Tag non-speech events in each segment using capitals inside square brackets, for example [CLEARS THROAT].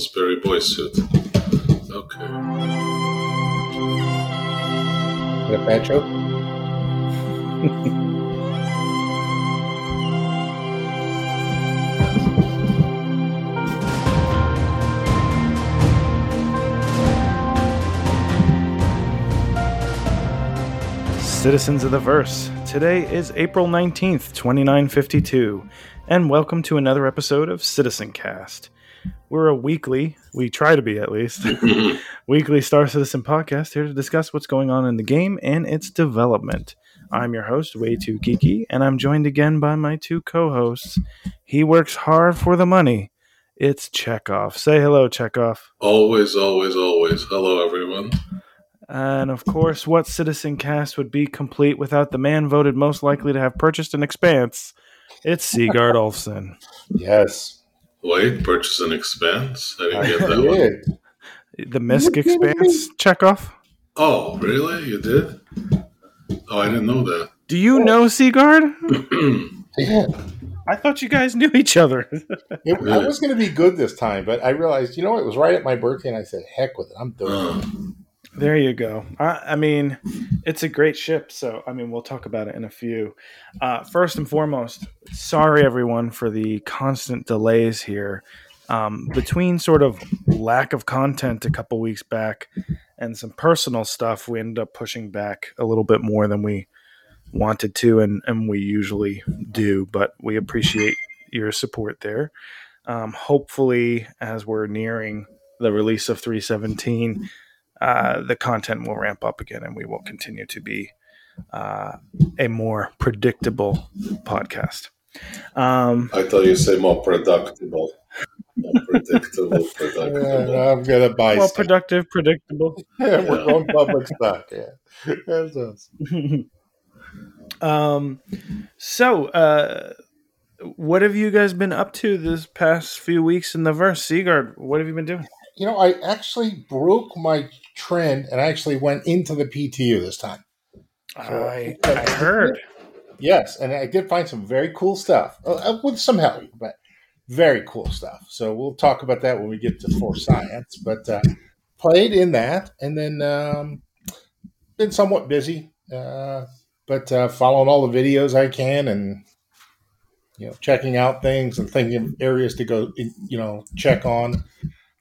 Pillsbury boy suit. Okay. Is that a bad joke? Citizens of the Verse. Today is April 19th, 2952, and welcome to another episode of Citizen Cast. We're a weekly, we try to be at least, [LAUGHS] [LAUGHS] weekly Star Citizen podcast here to discuss what's going on in the game and its development. I'm your host, Way Too Geeky, and I'm joined again by my two co hosts. He works hard for the money. It's Chekhov. Say hello, Chekhov. Always, always, always. Hello, everyone. And of course, what Citizen Cast would be complete without the man voted most likely to have purchased an expanse? It's Sigard [LAUGHS] Olfsson. Yes. Wait, purchase an expense? I didn't get that [LAUGHS] one. did. The MISC expanse, Chekhov. Oh, really? You did? Oh, I didn't know that. Do you know Sigard? [CLEARS THROAT] Yeah. I thought you guys knew each other. [LAUGHS] It, I was going to be good this time, but I realized, you know, it was right at my birthday, and I said, heck with it. I'm doing. Uh, there you go. I, I mean, it's a great ship, so I mean, we'll talk about it in a few. Uh, first and foremost, sorry everyone for the constant delays here. Um, between sort of lack of content a couple weeks back and some personal stuff, we ended up pushing back a little bit more than we wanted to, and, and we usually do. But we appreciate your support there. Um, hopefully, as we're nearing the release of 317, uh, the content will ramp up again and we will continue to be uh, a more predictable podcast. Um, I thought you say more predictable. More predictable, [LAUGHS] Yeah. I'm going to buy well, stuff. productive, predictable. [LAUGHS] Yeah, we're going public stock. Yeah. That's awesome. [LAUGHS] um, so, uh, what have you guys been up to this past few weeks in the verse? Seagard, what have you been doing? You know, I actually broke my trend and I actually went into the PTU this time. I, I [LAUGHS] heard. Yes, and I did find some very cool stuff uh, uh, with some help, but very cool stuff. So we'll talk about that when we get to For Science. But uh, played in that, and then um, been somewhat busy, uh, but uh, following all the videos I can, and you know, checking out things and thinking of areas to go, you know, check on.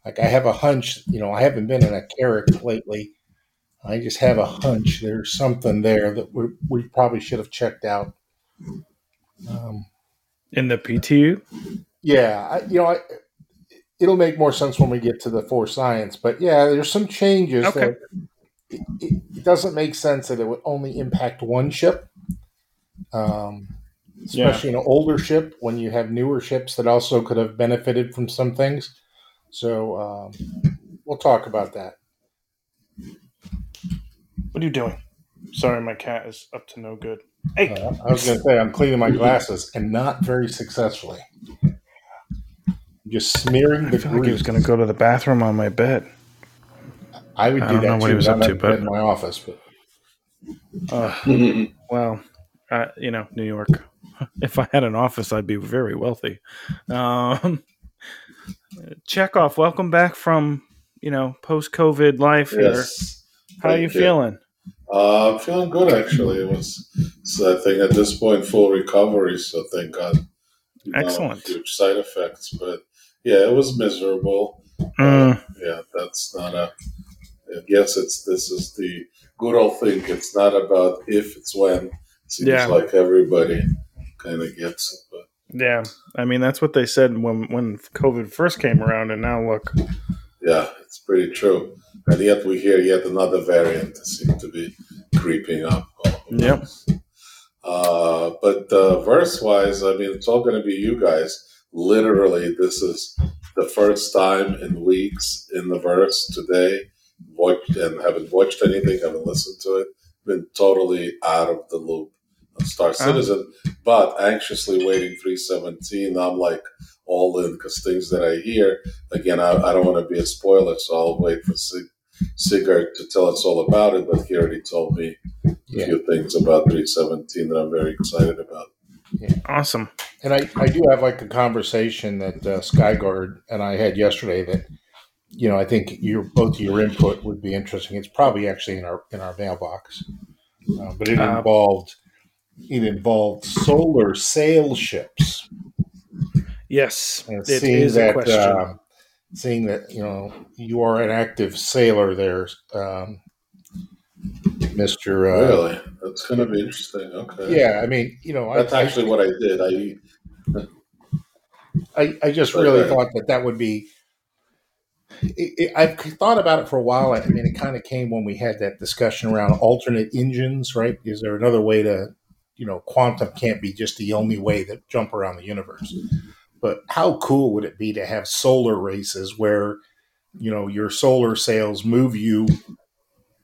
Like I have a hunch, you know, I haven't been in a Carrack lately. I just have a hunch there's something there that we, we probably should have checked out. Um, In the PTU? yeah, I, you know, I, it'll make more sense when we get to the For Science. But yeah, there's some changes Okay. that it, it, it doesn't make sense that it would only impact one ship, um, especially an older ship when you have newer ships that also could have benefited from some things. So um, we'll talk about that. What are you doing? Sorry, my cat is up to no good. Hey, Uh, I was going to say I'm cleaning my glasses and not very successfully. Just smearing I the feel like he was going to go to the bathroom on my bed. I would I do don't that know what too, he was but up to, but- in my office. But Uh, [LAUGHS] well, uh, you know, New York. [LAUGHS] If I had an office, I'd be very wealthy. Um, Chekhov, welcome back from you know post COVID life here. How Thank you feeling? Uh, I'm feeling good, actually. It was, so I think at this point, full recovery, so thank God. Excellent. huge side effects, but yeah, it was miserable. Mm, yeah, that's not a. I guess it's this is the good old thing. It's not about if, it's when. Seems Yeah. like everybody kind of gets it, but yeah, I mean that's what they said when when COVID first came around, and now look. yeah, it's pretty true. And yet we hear yet another variant that seems to be creeping up. Yep. Uh, but uh, verse wise, I mean, it's all going to be you guys. Literally, this is the first time in weeks in the verse today. Watched and haven't watched anything, haven't listened to it. Been totally out of the loop Star Citizen, but anxiously waiting 317. I'm like all in because things that I hear, again, I, I don't want to be a spoiler, so I'll wait for Sig- Sigurd to tell us all about it. But he already told me a Yeah. few things about 317 that I'm very excited about. Awesome. And I, I do have like a conversation that uh, Skyguard and I had yesterday that you know, I think your both your input would be interesting. It's probably actually in our in our mailbox, uh, but it Uh, involved it involved solar sail ships. Yes, And it seeing is a question. uh, seeing that you know you are an active sailor there, um, Mister. Uh, Really? That's going to be interesting. Okay. Yeah, I mean, you know, That's I, actually what I did. I I, I just Right, really right. thought that that would be. It, it, I've thought about it for a while. I mean, it kind of came when we had that discussion around alternate engines, right? Is there another way to, you know, quantum can't be just the only way that jump around the universe. But how cool would it be to have solar races where, you know, your solar sails move you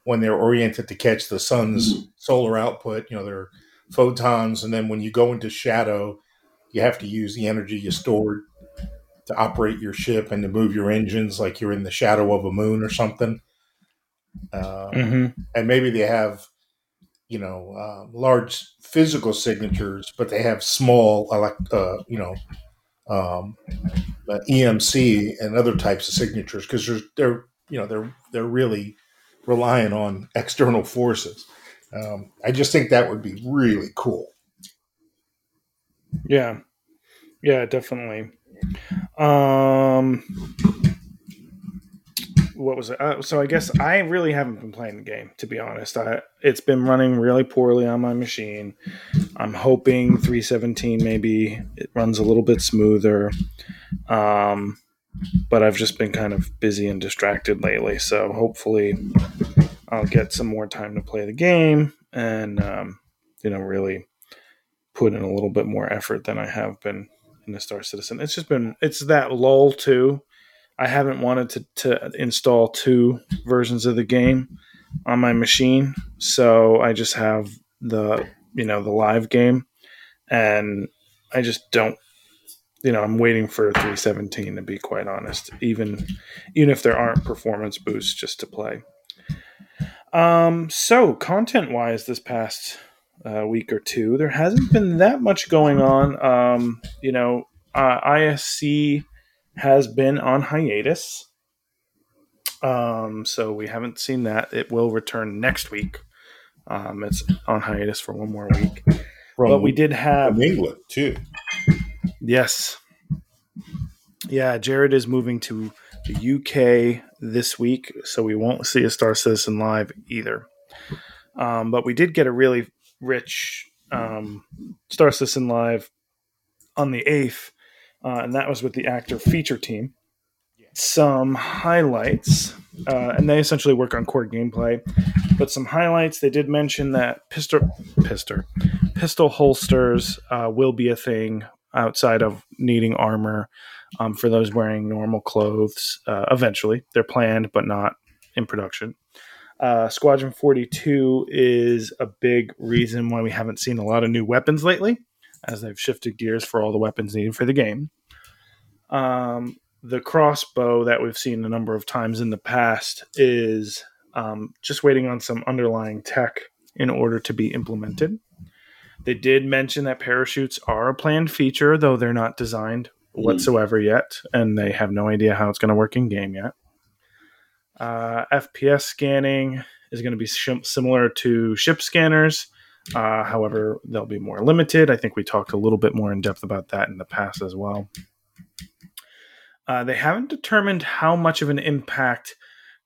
when they're oriented to catch the sun's solar output? You know, they're photons, and then when you go into shadow, you have to use the energy you stored to operate your ship and to move your engines like you're in the shadow of a moon or something. Uh, hmm and maybe they have, you know, uh, large physical signatures, but they have small, elect, uh, you know, um, uh, EMC and other types of signatures because they're, they're, you know, they're they're really relying on external forces. Um, I just think that would be really cool. Yeah, yeah, definitely. Um, what was it? Uh, so I guess I really haven't been playing the game to be honest. I it's been running really poorly on my machine. I'm hoping 317 maybe it runs a little bit smoother. Um, but I've just been kind of busy and distracted lately. So hopefully I'll get some more time to play the game and um, you know really put in a little bit more effort than I have been in the Star Citizen. It's just been it's that lull too. I haven't wanted to, to install two versions of the game on my machine, so I just have the you know the live game, and I just don't. You know, I'm waiting for 317 to be quite honest. Even even if there aren't performance boosts, just to play. Um, so content wise, this past uh, week or two, there hasn't been that much going on. Um, you know, uh, ISC has been on hiatus. Um, so we haven't seen that. It will return next week. Um, it's on hiatus for one more week. From, But we did have from England too. Yes. Yeah, Jared is moving to the UK this week, so we won't see a Star Citizen live either. Um, but we did get a really rich um, Star Citizen live on the 8th, uh, and that was with the actor feature team. Some highlights, uh, and they essentially work on core gameplay. But some highlights, they did mention that pistol, pistol, pistol holsters uh, will be a thing outside of needing armor um, for those wearing normal clothes. Uh, eventually, they're planned but not in production. Uh, Squadron 42 is a big reason why we haven't seen a lot of new weapons lately, as they've shifted gears for all the weapons needed for the game. Um, the crossbow that we've seen a number of times in the past is um, just waiting on some underlying tech in order to be implemented. They did mention that parachutes are a planned feature, though they're not designed whatsoever yet, and they have no idea how it's going to work in game yet. Uh, FPS scanning is going to be sh- similar to ship scanners. Uh, however, they'll be more limited. I think we talked a little bit more in depth about that in the past as well. Uh, they haven't determined how much of an impact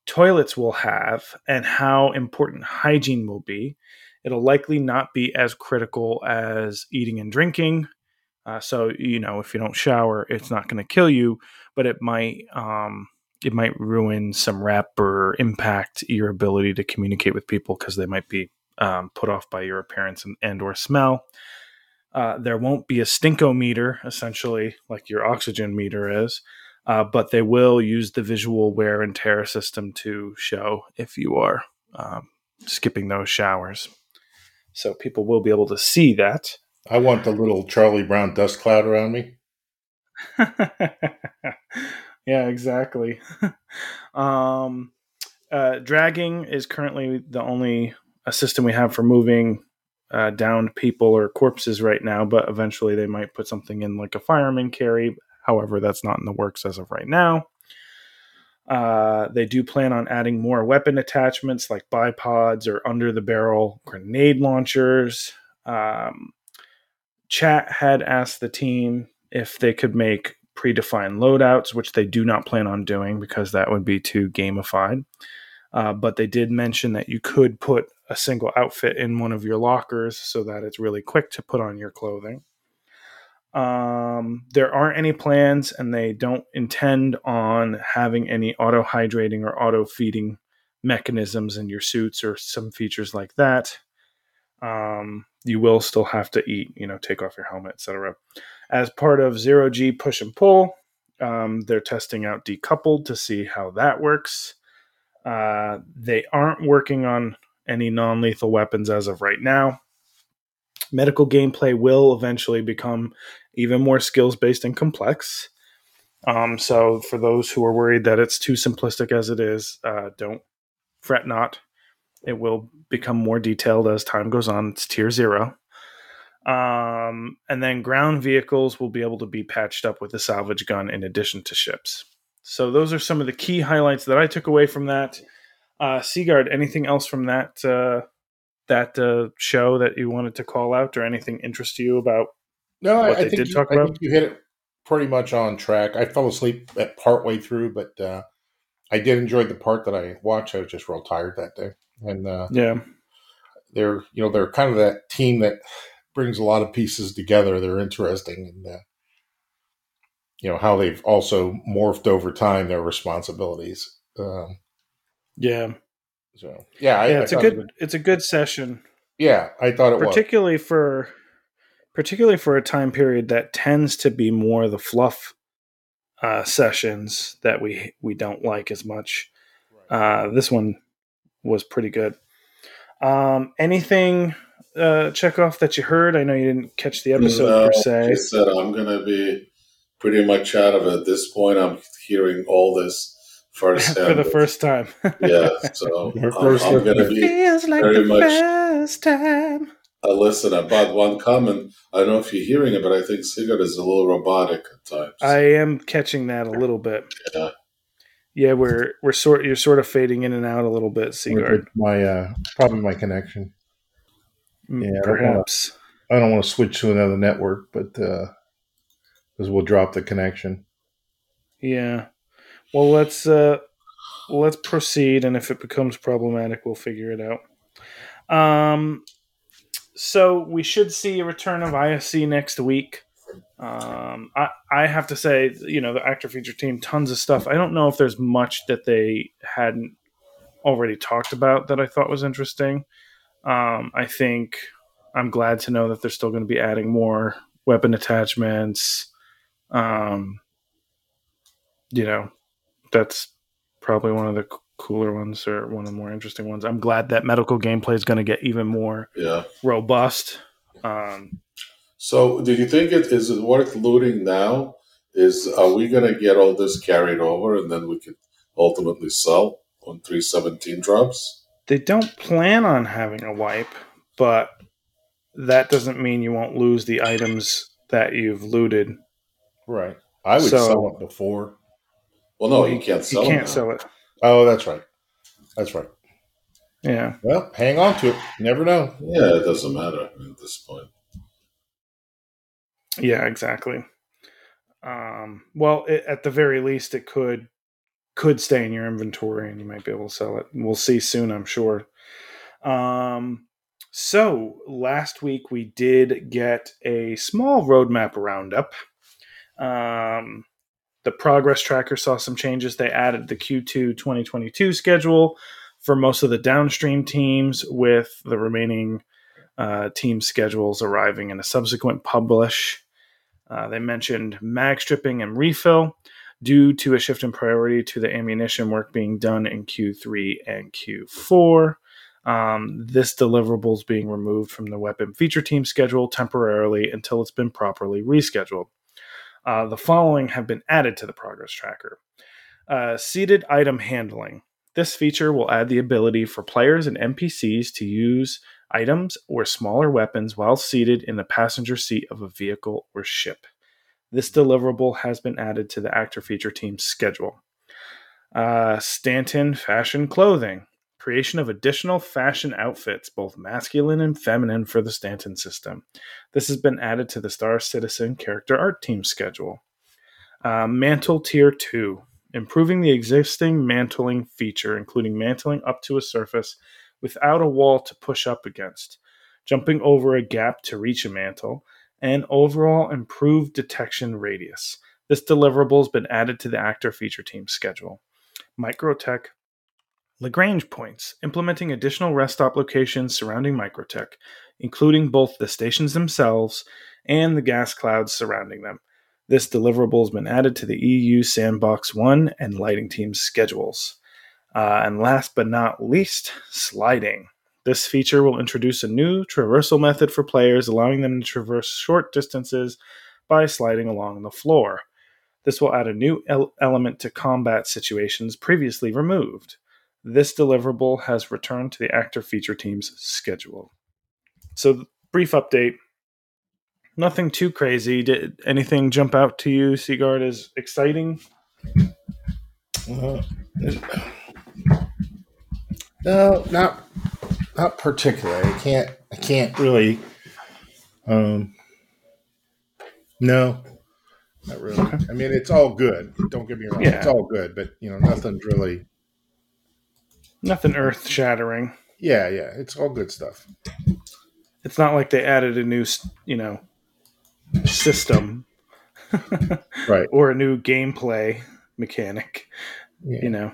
toilets will have and how important hygiene will be. It'll likely not be as critical as eating and drinking. Uh, so you know, if you don't shower, it's not going to kill you, but it might um, it might ruin some rep or impact your ability to communicate with people because they might be um, put off by your appearance and, and or smell. Uh, there won't be a stinkometer, essentially, like your oxygen meter is, uh, but they will use the visual wear and tear system to show if you are um, skipping those showers. So people will be able to see that. I want the little Charlie Brown dust cloud around me. [LAUGHS] yeah, exactly. [LAUGHS] um, uh, dragging is currently the only uh, system we have for moving uh, downed people or corpses right now, but eventually they might put something in like a fireman carry. However, that's not in the works as of right now. Uh, they do plan on adding more weapon attachments like bipods or under the barrel grenade launchers. Um, chat had asked the team if they could make predefined loadouts, which they do not plan on doing because that would be too gamified. Uh, but they did mention that you could put a single outfit in one of your lockers so that it's really quick to put on your clothing. Um, there aren't any plans, and they don't intend on having any auto hydrating or auto feeding mechanisms in your suits or some features like that. Um, you will still have to eat, you know, take off your helmet, etc. As part of zero G push and pull, um, they're testing out decoupled to see how that works. Uh, they aren't working on any non lethal weapons as of right now. Medical gameplay will eventually become even more skills based and complex. Um, so, for those who are worried that it's too simplistic as it is, uh, don't fret not. It will become more detailed as time goes on. It's tier zero. Um, and then ground vehicles will be able to be patched up with a salvage gun in addition to ships. So those are some of the key highlights that I took away from that. Uh, Seagard, anything else from that uh, that uh, show that you wanted to call out, or anything interest you about? No, I, I, think you, I, think you, hit it pretty much on track. I fell asleep at part way through, but uh, I did enjoy the part that I watched. I was just real tired that day, and uh, yeah, they're you know they're kind of that team that brings a lot of pieces together. They're interesting, and uh, you know how they've also morphed over time their responsibilities. Um, yeah. So yeah, yeah, it's I a good it it's a good session. Yeah, I thought it particularly was. for particularly for a time period that tends to be more the fluff uh, sessions that we we don't like as much. Uh, this one was pretty good. Um, anything uh, off that you heard? I know you didn't catch the episode no, per se. said I'm gonna be pretty much out of it at this point. I'm hearing all this first [LAUGHS] for the first time. yeah, [LAUGHS] so I'm, I'm going to be Feels like very much first time. a listener. But one comment, I don't know if you're hearing it, but I think Sigurd is a little robotic at times. I am catching that a little bit. Yeah. Yeah, we're we're sort you're sort of fading in and out a little bit, Sigurd. My uh probably my connection. Mm, yeah, perhaps. I don't want to switch to another network, but uh because we'll drop the connection. Yeah. Well, let's uh, let's proceed, and if it becomes problematic, we'll figure it out. Um, so we should see a return of ISC next week. Um, I I have to say, you know, the actor feature team, tons of stuff. I don't know if there's much that they hadn't already talked about that I thought was interesting. Um, I think I'm glad to know that they're still going to be adding more weapon attachments, um, you know, that's probably one of the cooler ones or one of the more interesting ones. I'm glad that medical gameplay is going to get even more yeah. robust. Um, so, do you think it is it worth looting now? Is are we going to get all this carried over and then we can ultimately sell on 317 drops? They don't plan on having a wipe, but that doesn't mean you won't lose the items that you've looted Right. I would so, sell it before. Well, no, he can't sell. You can't it sell it. Oh, that's right. That's right. Yeah. Well, hang on to it. You never know. Yeah, it doesn't matter at this point. Yeah, exactly. Um, well, it, at the very least, it could could stay in your inventory, and you might be able to sell it. We'll see soon, I'm sure. Um, so last week we did get a small roadmap roundup um, the progress tracker saw some changes. They added the Q2 2022 schedule for most of the downstream teams, with the remaining uh, team schedules arriving in a subsequent publish. Uh, they mentioned mag stripping and refill due to a shift in priority to the ammunition work being done in Q3 and Q4. Um, this deliverable is being removed from the weapon feature team schedule temporarily until it's been properly rescheduled. Uh, the following have been added to the progress tracker uh, seated item handling. This feature will add the ability for players and NPCs to use items or smaller weapons while seated in the passenger seat of a vehicle or ship. This deliverable has been added to the actor feature team's schedule. Uh, Stanton Fashion Clothing. Creation of additional fashion outfits, both masculine and feminine, for the Stanton system. This has been added to the Star Citizen character art team schedule. Uh, Mantle Tier 2. Improving the existing mantling feature, including mantling up to a surface without a wall to push up against, jumping over a gap to reach a mantle, and overall improved detection radius. This deliverable has been added to the actor feature team schedule. Microtech Lagrange points, implementing additional rest stop locations surrounding Microtech, including both the stations themselves and the gas clouds surrounding them. This deliverable has been added to the EU Sandbox 1 and lighting team's schedules. Uh, and last but not least, sliding. This feature will introduce a new traversal method for players, allowing them to traverse short distances by sliding along the floor. This will add a new el- element to combat situations previously removed. This deliverable has returned to the actor feature team's schedule. So, brief update. Nothing too crazy. Did anything jump out to you, Seagard, as exciting? Uh, no, not not particularly. I can't. I can't really. Um, no, not really. I mean, it's all good. Don't get me wrong. Yeah. It's all good, but you know, nothing's really. Nothing earth shattering. Yeah, yeah, it's all good stuff. It's not like they added a new, you know, system [LAUGHS] Right. or a new gameplay mechanic. Yeah. You know.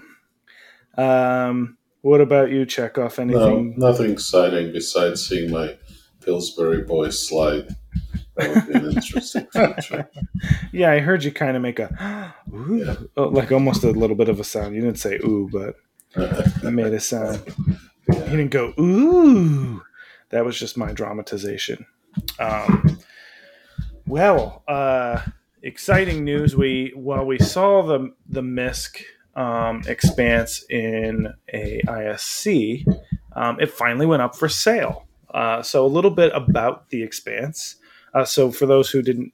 Um, what about you? Chekhov No, anything? nothing exciting besides seeing my Pillsbury boys slide. That would be an interesting [LAUGHS] feature. Yeah, I heard you kind of make a [GASPS] ooh, Yeah. oh, like almost a little bit of a sound. You didn't say ooh, but made a sound. You didn't go ooh. That was just my dramatization. Um, well, uh, exciting news. We while we saw the the MISC um, expanse in a ISC, um, it finally went up for sale. Uh, so a little bit about the expanse. Uh, so for those who didn't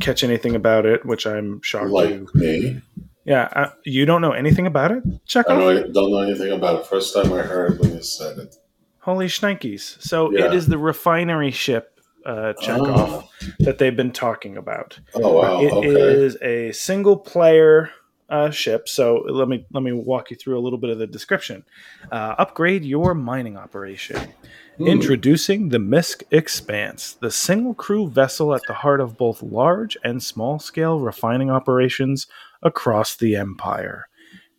catch anything about it, which I'm shocked like you, me, yeah, uh, you don't know anything about it. Check I know, don't know anything about it. First time I heard when you said it. Holy shnikes! So Yeah. it is the refinery ship uh, Chekhov that they've been talking about. Oh, wow. It is okay. a single player uh, ship. So let me let me walk you through a little bit of the description. Uh, upgrade your mining operation. Hmm. Introducing the MISC Expanse, the single crew vessel at the heart of both large and small scale refining operations across the empire.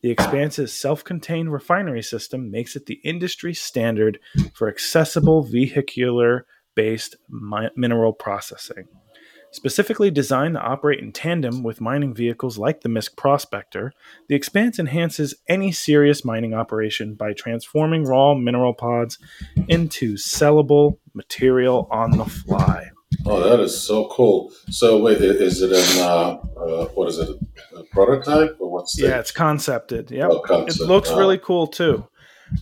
The Expanse's self contained refinery system makes it the industry standard for accessible vehicular based mi- mineral processing. Specifically designed to operate in tandem with mining vehicles like the MISC Prospector, the Expanse enhances any serious mining operation by transforming raw mineral pods into sellable material on the fly. Oh, that is so cool. So, wait, is it an, uh, uh, what is it, a prototype or what's the Yeah, it's concepted. Yeah, oh, It looks Wow. really cool too.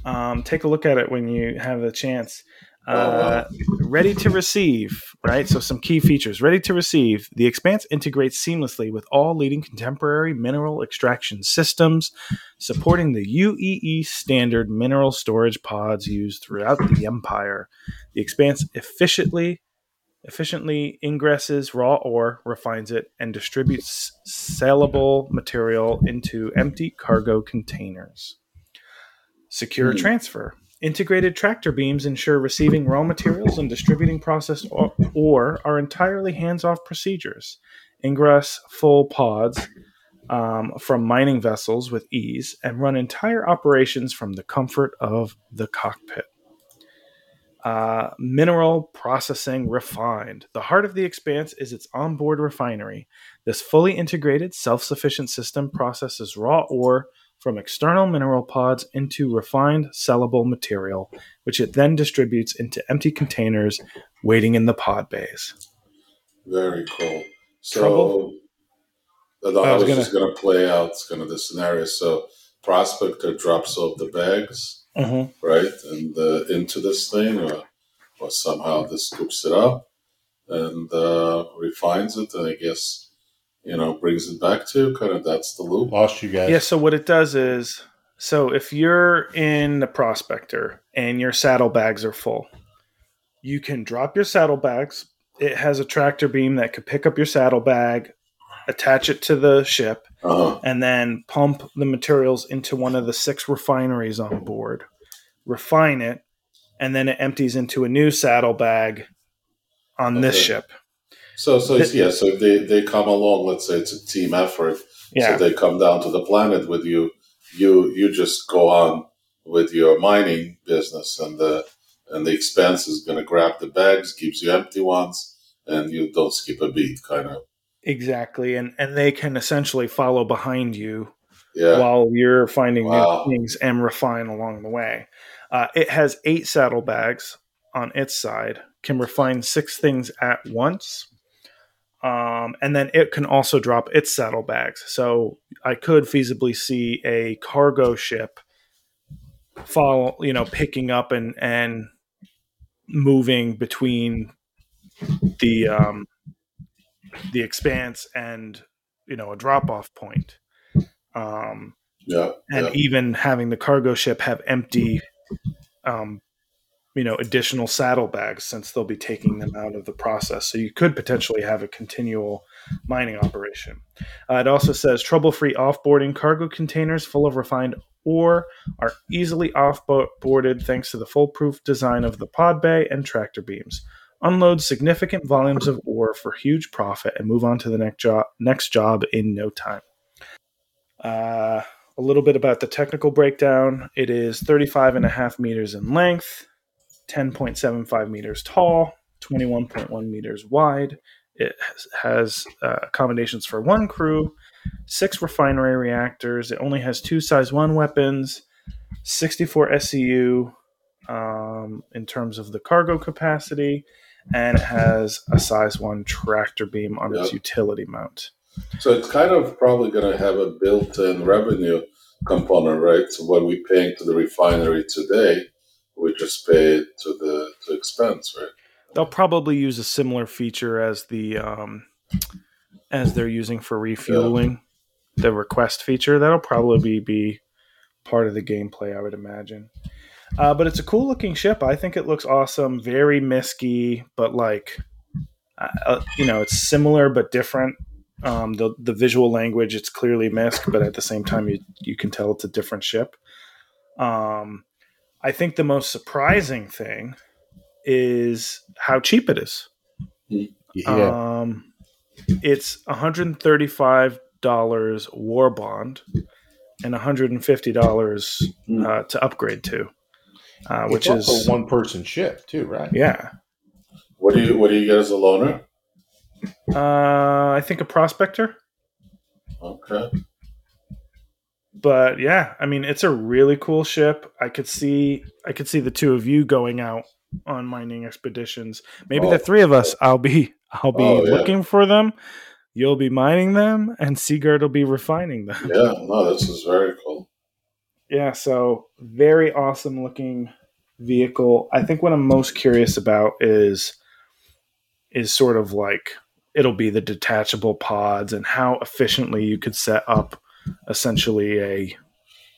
Um, take a look at it when you have the chance. Uh, ready to receive, right? So, some key features. Ready to receive. The Expanse integrates seamlessly with all leading contemporary mineral extraction systems, supporting the UEE standard mineral storage pods used throughout the Empire. The Expanse efficiently efficiently ingresses raw ore, refines it, and distributes sellable material into empty cargo containers. Secure Hmm. transfer. Integrated tractor beams ensure receiving raw materials and distributing processed ore are entirely hands off procedures. Ingress full pods um, from mining vessels with ease and run entire operations from the comfort of the cockpit. Uh, mineral processing refined. The heart of the expanse is its onboard refinery. This fully integrated, self sufficient system processes raw ore from external mineral pods into refined, sellable material, which it then distributes into empty containers waiting in the pod bays. Very cool. So, Trouble? I, I was was gonna- just going to play out kind of the scenario. So, Prospector drops off the bags, Mm-hmm. right, and uh, into this thing, or, or somehow this scoops it up and uh, refines it, and I guess you know, brings it back to. Kind of that's the loop. Lost you guys. Yeah, so what it does is so if you're in the prospector and your saddlebags are full, you can drop your saddlebags. It has a tractor beam that could pick up your saddlebag, attach it to the ship, Uh-huh. and then pump the materials into one of the six refineries on board, refine it, and then it empties into a new saddlebag on this ship. So, so yeah, so they they come along. Let's say it's a team effort. Yeah. So they come down to the planet with you. You you just go on with your mining business, and the and the expanse is going to grab the bags, keeps you empty ones, and you don't skip a beat. Kind of. Exactly. And and they can essentially follow behind you Yeah. while you're finding Wow. new things and refine along the way. Uh, it has eight saddlebags on its side, can refine six things at once. Um, and then it can also drop its saddlebags. So I could feasibly see a cargo ship follow, you know, picking up and, and moving between the, um, the expanse and, you know, a drop off point. Um, Yeah. and yeah. even having the cargo ship have empty um, you know additional saddlebags since they'll be taking them out of the process. So you could potentially have a continual mining operation. Uh, it also says trouble-free offboarding cargo containers full of refined ore are easily offboarded thanks to the foolproof design of the pod bay and tractor beams. Unload significant volumes of ore for huge profit and move on to the next job next job in no time. Uh, a little bit about the technical breakdown. It is 35 and a half meters in length, 10.75 meters tall, 21.1 meters wide. It has, uh, accommodations for one crew, six refinery reactors. It only has two size one weapons, 64 SCU um, in terms of the cargo capacity, and it has a size one tractor beam on its utility mount. So it's kind of probably going to have a built-in revenue component, right? So what we paying to the refinery today, we just pay to the to expense, right? they'll probably use a similar feature as the um, as they're using for refueling the request feature. That'll probably be part of the gameplay i would imagine. Uh, but it's a cool looking ship. I think it looks awesome. Very misky but like uh, uh, you know it's similar but different. Um, the, the visual language it's clearly misc but at the same time you, you can tell it's a different ship. Um, i think the most surprising thing is how cheap it is Yeah. um, it's $135 war bond and $150 uh, to upgrade to, uh, which is, a one person ship too, right? yeah. What do you what do you get as a loaner? Uh, I think a prospector, Okay. But yeah, I mean, it's a really cool ship. I could see, I could see the two of you going out on mining expeditions. Maybe Oh. the three of us. I'll be, I'll be Oh, yeah. looking for them. You'll be mining them, and Seagard will be refining them. Yeah, no, this is very cool. Yeah, so very awesome looking vehicle. I think what I'm most curious about is is sort of like it'll be the detachable pods and how efficiently you could set up essentially a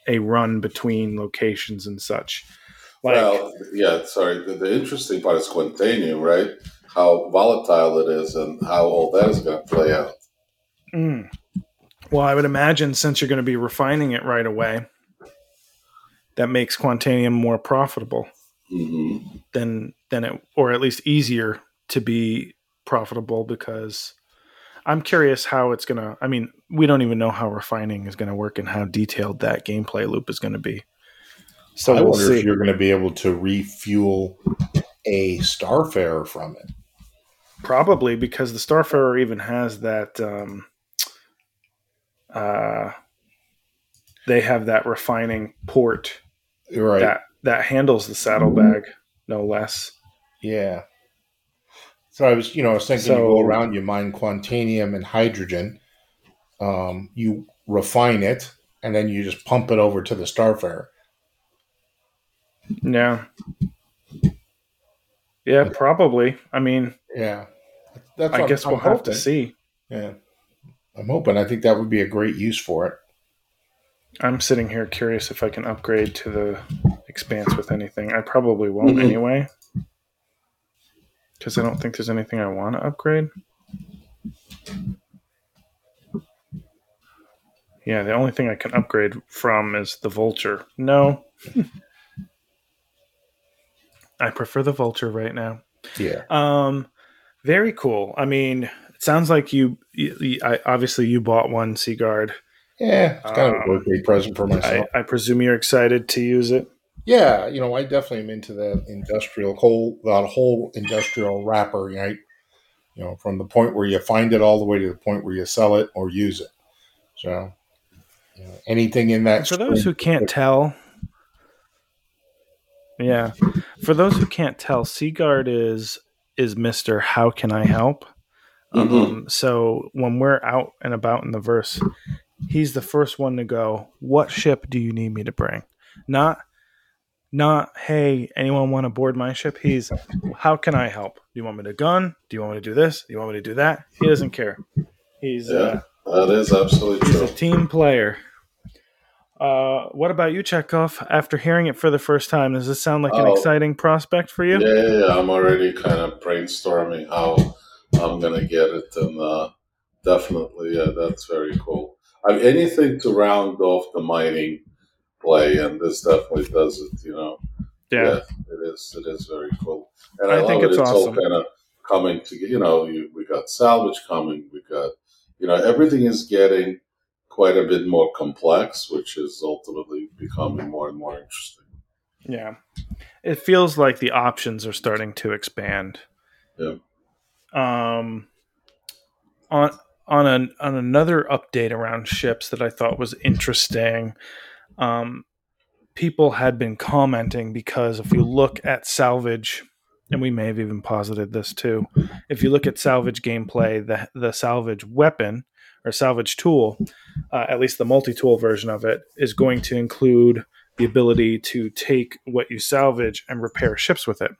a run between locations and such. Like well, yeah, sorry. The, the interesting part is Quantanium, right? How volatile it is and how all that is going to play out. mm. well, I would imagine since you're going to be refining it right away, that makes Quantanium more profitable. hmm than than it or at least easier to be profitable because I'm curious how it's gonna I mean, we don't even know how refining is gonna work and how detailed that gameplay loop is gonna be. So I we'll wonder see. if you're going to be able to refuel a Starfarer from it. Probably because the Starfarer even has that um uh they have that refining port Right. that that handles the saddlebag no less. Yeah. So I was, you know, I was thinking you go around, you mine quantanium and hydrogen, um, you refine it, and then you just pump it over to the Starfarer. Yeah. Yeah, probably. I mean, Yeah. That's I guess I'm we'll have to see. Yeah. I'm hoping. I think that would be a great use for it. I'm sitting here curious if I can upgrade to the expanse with anything. I probably won't Mhm. anyway. Because I don't think there's anything I want to upgrade. Yeah, the only thing I can upgrade from is the vulture. No. [LAUGHS] I prefer the vulture right now. Yeah. Um, very cool. I mean, it sounds like you, you, you- I, obviously you bought one Seaguard. Yeah. It's kind of Um, a birthday present for myself. I, I presume you're excited to use it. Yeah. You know, I definitely am into that industrial whole, that whole industrial wrapper, right? You know, from the point where you find it all the way to the point where you sell it or use it. So, you know, anything in that. And for those who can't tell, yeah, for those who can't tell, Seaguard is is Mister. How can I help? Um, so when we're out and about in the verse, he's the first one to go. What ship do you need me to bring? Not, not. Hey, anyone want to board my ship? He's. How can I help? Do you want me to gun? Do you want me to do this? Do you want me to do that? He doesn't care. He's. Uh, Yeah, that is absolutely He's true. a team player. Uh, what about you, Chekhov? After hearing it for the first time, does this sound like an Oh. exciting prospect for you? Yeah, yeah, yeah, I'm already kind of brainstorming how I'm gonna get it, and uh, definitely, yeah, that's very cool. I mean, anything to round off the mining play, and this definitely does it. You know, Yeah. it is. It is very cool, and I I, think it. it's It's awesome. all kind of coming together. You know, you, we got salvage coming. We got, you know, everything is getting quite a bit more complex, which is ultimately becoming more and more interesting. Yeah. It feels like the options are starting to expand. Yeah. Um on on an on another update around ships that I thought was interesting, um people had been commenting because if you look at salvage and we may have even posited this too. If you look at salvage gameplay, the the salvage weapon or salvage tool, uh, at least the multi-tool version of it, is going to include the ability to take what you salvage and repair ships with it.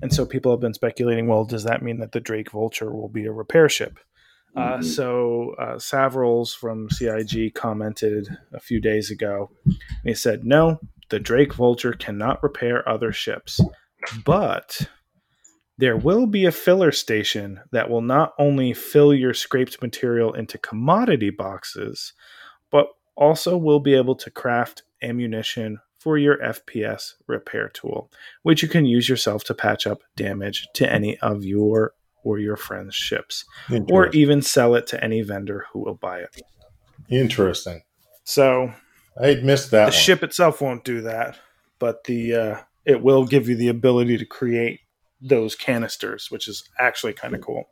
And so people have been speculating, well, does that mean that the Drake Vulture will be a repair ship? Uh, Mhm. so uh, Savrils from CIG commented a few days ago. He said, no, the Drake Vulture cannot repair other ships, but there will be a filler station that will not only fill your scraped material into commodity boxes, but also will be able to craft ammunition for your FPS repair tool, which you can use yourself to patch up damage to any of your or your friends' ships, or even sell it to any vendor who will buy it. Interesting. So I'd missed that. the one. ship itself won't do that, but the uh, it will give you the ability to create those canisters, which is actually kind of cool.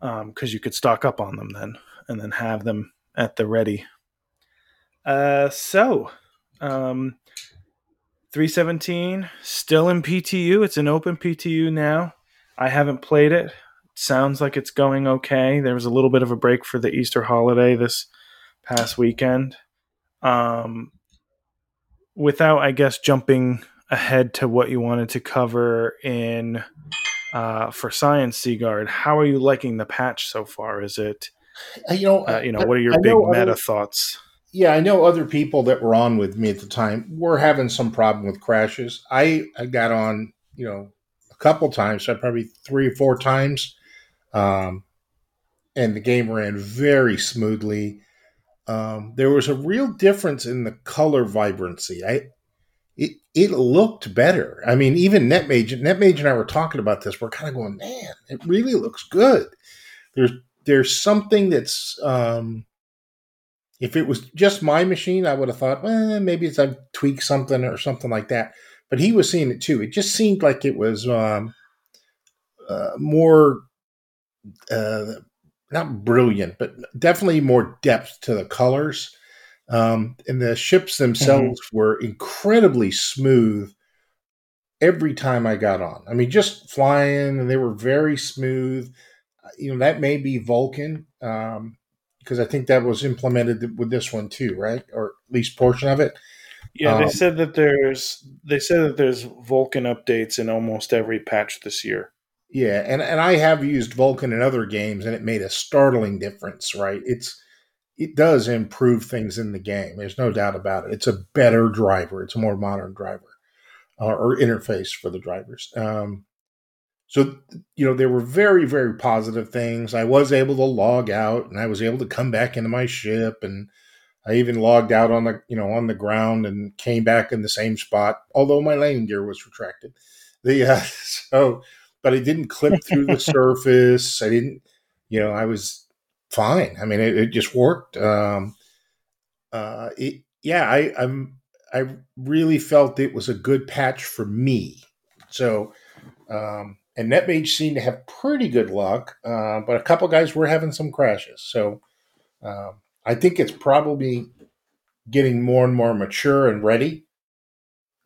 Because you could stock up on them then, and then have them at the ready. Uh, so, um, 317 still in PTU. It's an open PTU now. I haven't played it. Sounds like it's going okay. There was a little bit of a break for the Easter holiday this past weekend. Um, without, I guess, jumping ahead to what you wanted to cover in uh, for Science Seaguard, how are you liking the patch so far? Is it, Uh, you know, uh, you know, I- what are your I big meta other- thoughts? yeah, I know other people that were on with me at the time were having some problem with crashes. I, I got on, you know, couple times, so probably three or four times, um, and the game ran very smoothly. Um, there was a real difference in the color vibrancy. I it it looked better. I mean, even NetMage, NetMage and I were talking about this. We're kind of going, man, it really looks good. There's there's something that's um, if it was just my machine, I would have thought, well, maybe it's I've tweaked something or something like that. But he was seeing it too. It just seemed like it was um, uh, more, uh, not brilliant, but definitely more depth to the colors. Um, and the ships themselves were incredibly smooth every time I got on. I mean, just flying, and they were very smooth. Uh, You know, that may be Vulkan. Um, because I think that was implemented with this one too, right? Or at least portion of it. Yeah, they Um, said that there's they said that there's Vulkan updates in almost every patch this year. Yeah, and and I have used Vulkan in other games, and it made a startling difference. Right? It's it does improve things in the game. There's no doubt about it. It's a better driver. It's a more modern driver uh, or interface for the drivers. Um, so you know there were very very positive things. I was able to log out, and I was able to come back into my ship, and I even logged out on the you know on the ground and came back in the same spot, although my landing gear was retracted. The [LAUGHS] uh, so but I didn't clip through the [LAUGHS] surface. I didn't, you know, I was fine. I mean, it, it just worked. Um, uh, it, yeah, I, I'm, I really felt it was a good patch for me. So, um, and NetMage seemed to have pretty good luck, uh, but a couple guys were having some crashes. So, uh, I think it's probably getting more and more mature and ready.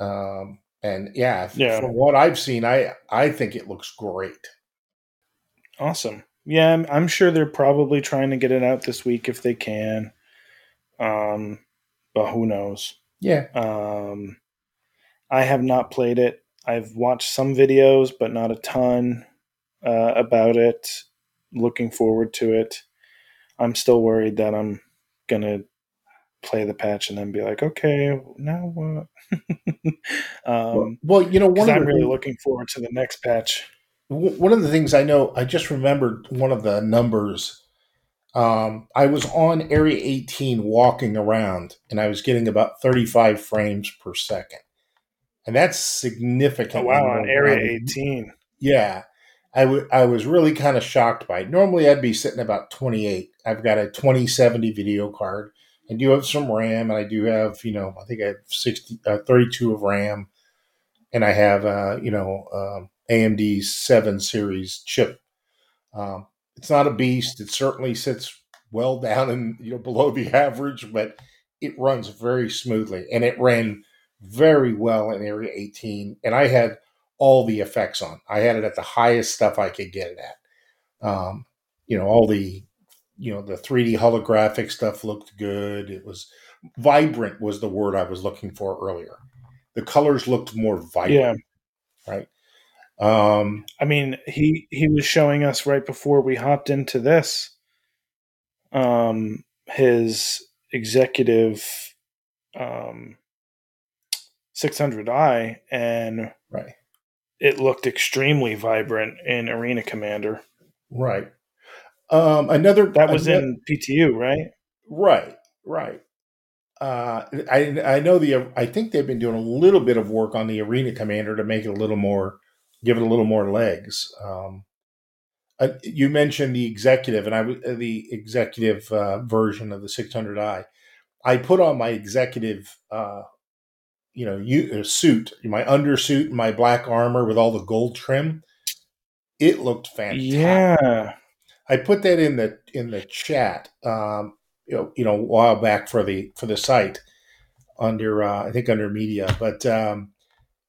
Um, and yeah, yeah, from what I've seen, I I think it looks great. Awesome. Yeah, I'm, I'm sure they're probably trying to get it out this week if they can. Um, but who knows? Yeah. Um, I have not played it. I've watched some videos, but not a ton uh, about it. Looking forward to it. I'm still worried that I'm gonna play the patch and then be like, okay, now what? [LAUGHS] um, well, you know, one I'm really things, looking forward to the next patch. One of the things I know, I just remembered one of the numbers. Um, I was on Area 18 walking around, and I was getting about 35 frames per second, and that's significant. Oh, wow, on Area 18. Yeah, I, w- I was really kind of shocked by it. Normally, I'd be sitting about 28. I've got a 2070 video card I do have some RAM, and I do have, you know, I think I have 60, uh, 32 of RAM, and I have, uh, you know, um, AMD 7 series chip. Um, it's not a beast. It certainly sits well [LAUGHS] down and, you know, below the average, but it runs very smoothly, and it ran very well in Area 18, and I had all the effects on. I had it at the highest stuff I could get it at. Um, you know, all the you know the 3D holographic stuff looked good. It was vibrant was the word I was looking for earlier. The colors looked more vibrant. Yeah. Right. Um, I mean, he he was showing us right before we hopped into this, um, his executive, um, 600i, and right, it looked extremely vibrant in Arena Commander. Right. Um, another that was another, in PTU, right? Right, right. Uh, I I know the I think they've been doing a little bit of work on the Arena Commander to make it a little more, give it a little more legs. Um, uh, you mentioned the executive, and I uh, the executive uh, version of the 600i. I put on my executive, uh, you know, you, uh, suit, my undersuit, my black armor with all the gold trim. It looked fantastic. Yeah, I put that in the in the chat, um, you know, you know, a while back for the for the site under uh, I think under media, but um,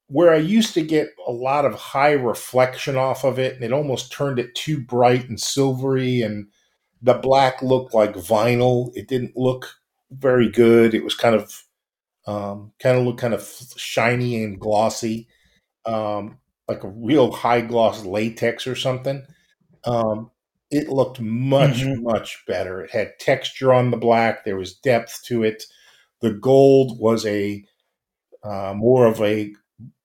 where I used to get a lot of high reflection off of it, and it almost turned it too bright and silvery, and the black looked like vinyl. It didn't look very good. It was kind of um, kind of looked kind of shiny and glossy, um, like a real high gloss latex or something. Um, it looked much mm-hmm. much better it had texture on the black there was depth to it the gold was a uh, more of a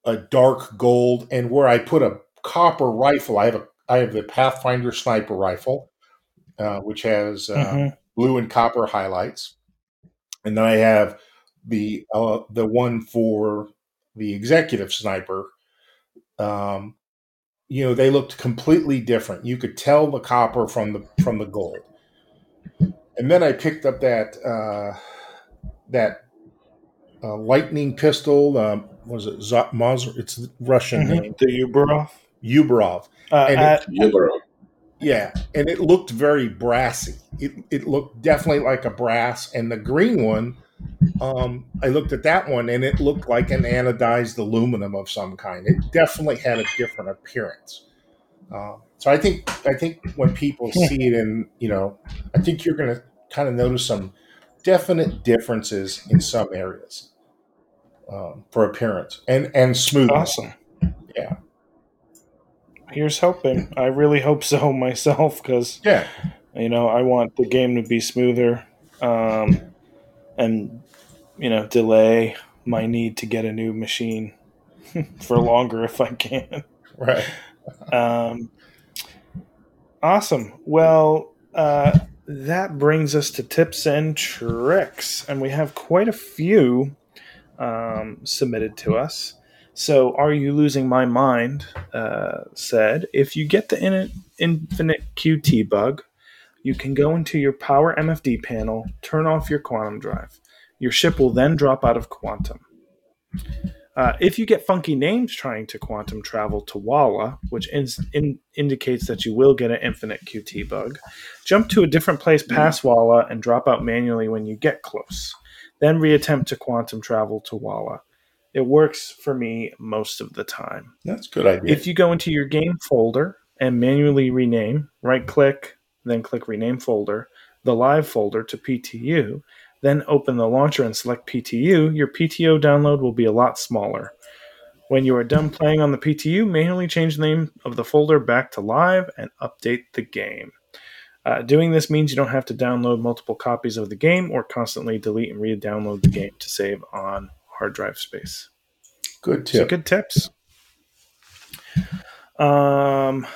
a dark gold and where i put a copper rifle i have a i have the pathfinder sniper rifle uh, which has uh, mm-hmm. blue and copper highlights and then i have the uh, the one for the executive sniper um, you know they looked completely different. You could tell the copper from the from the gold. And then I picked up that uh, that uh, lightning pistol. Um, was it Z- It's the Russian mm-hmm. name. The Yubarev. Yubarev. Uh, and it, Yubarev. Yeah, and it looked very brassy. It it looked definitely like a brass, and the green one um, I looked at that one and it looked like an anodized aluminum of some kind. It definitely had a different appearance. Uh, so I think I think when people see it, and you know, I think you're going to kind of notice some definite differences in some areas um, for appearance and and smooth. Awesome. Yeah. here's hoping. I really hope so [LAUGHS] myself because Yeah. you know I want the game to be smoother, um, and you know delay my need to get a new machine [LAUGHS] for longer if I can. Right. Um, awesome. Well, uh, that brings us to tips and tricks, and we have quite a few um, submitted to us. So, Are You Losing My Mind uh, said if you get the in- infinite QT bug, you can go into your Power MFD panel, turn off your quantum drive. Your ship will then drop out of quantum. Uh, if you get funky names trying to quantum travel to Wala, which in, in, indicates that you will get an infinite QT bug, jump to a different place past Wala and drop out manually when you get close. Then reattempt to quantum travel to Wala. It works for me most of the time. That's a good idea. If you go into your game folder and manually rename, right click, then click rename folder, the live folder to PTU, then open the launcher and select PTU, your PTU download will be a lot smaller. When you are done playing on the PTU, manually change the name of the folder back to live and update the game. Uh, doing this means you don't have to download multiple copies of the game or constantly delete and re download the game to save on hard drive space. good So tip. good tips. Um,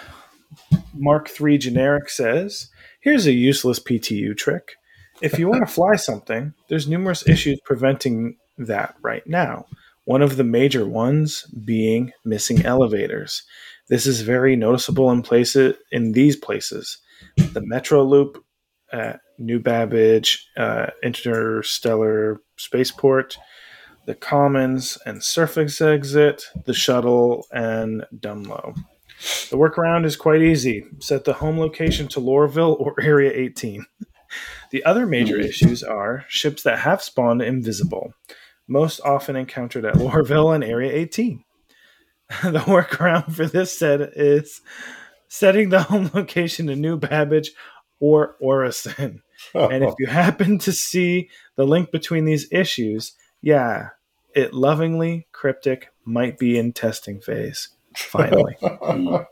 Mark III generic says, "Here's a useless PTU trick. If you want to fly something, there's numerous issues preventing that right now. One of the major ones being missing elevators. This is very noticeable in places in these places: the Metro Loop, uh, New Babbage, uh, Interstellar Spaceport." the Commons and Surface Exit, the Shuttle, and Dunlow. The workaround is quite easy. Set the home location to Lorville or [LAUGHS] Area 18. The other major hmm. issues are ships that have spawned invisible, most often encountered at [LAUGHS] Lorville and Area 18. [LAUGHS] the workaround for this set is setting the home location to New Babbage or Orison. Oh. And if you happen to see the link between these issues, yeah, it lovingly cryptic might be in testing phase. Finally. [LAUGHS]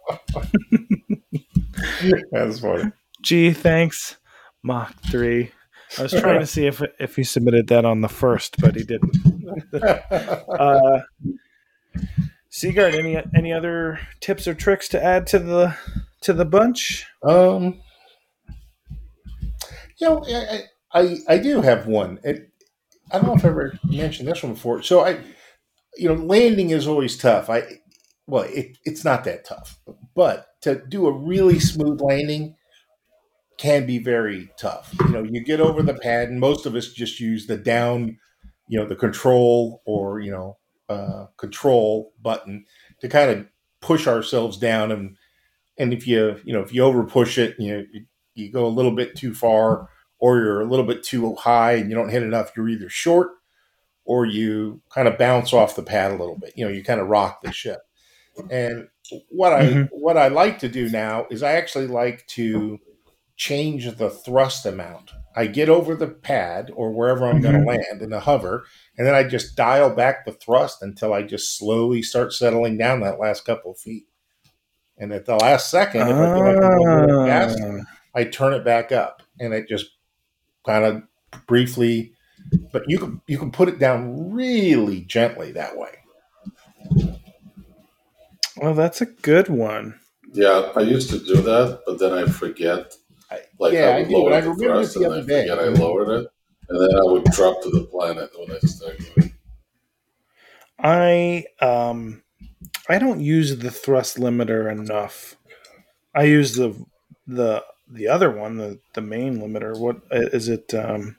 That's funny. Gee, thanks, Mach 3. I was trying to see if if he submitted that on the first, but he didn't. [LAUGHS] Uh, Seagard, any any other tips or tricks to add to the to the bunch? Um, you know, I, I I do have one. It, I don't know if I ever mentioned this one before. So I, you know, landing is always tough. I, well, it, it's not that tough, but to do a really smooth landing can be very tough. You know, you get over the pad, and most of us just use the down, you know, the control or you know, uh, control button to kind of push ourselves down. And and if you you know if you over push it you know you, you go a little bit too far or you're a little bit too high and you don't hit enough you're either short or you kind of bounce off the pad a little bit. You know you kind of rock the ship and what i Mhm. what i like to do now is i actually like to change the thrust amount i get over the pad or wherever i'm going Mhm. to land in the hover and then i just dial back the thrust until i just slowly start settling down that last couple of feet and at the last second if i feel like I'm going faster, I turn it back up, and it just kind of briefly. But you can you can put it down really gently that way. Well, that's a good one. Yeah, I used to do that, but then I forget. Like yeah, I I would do, but lower I the it thrust the and other I day. forget I lowered it, and then I would drop to the planet when I started. I um I don't use the thrust limiter enough. I use the the the other one, the the main limiter. What is it? Um,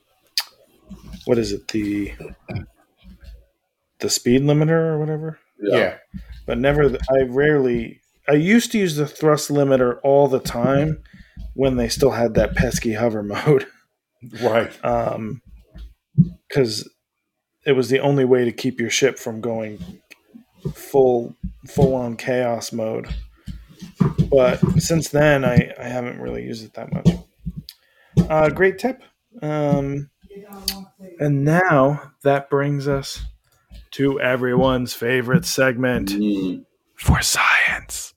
what is it? The the speed limiter or whatever. Yeah, But never. I rarely. I used to use the thrust limiter all the time when they still had that pesky hover [LAUGHS] mode. right. um, because it was the only way to keep your ship from going full full on chaos mode. But since then, I, I haven't really used it that much. Uh, great tip. Um, and now that brings us to everyone's favorite segment mm. for science.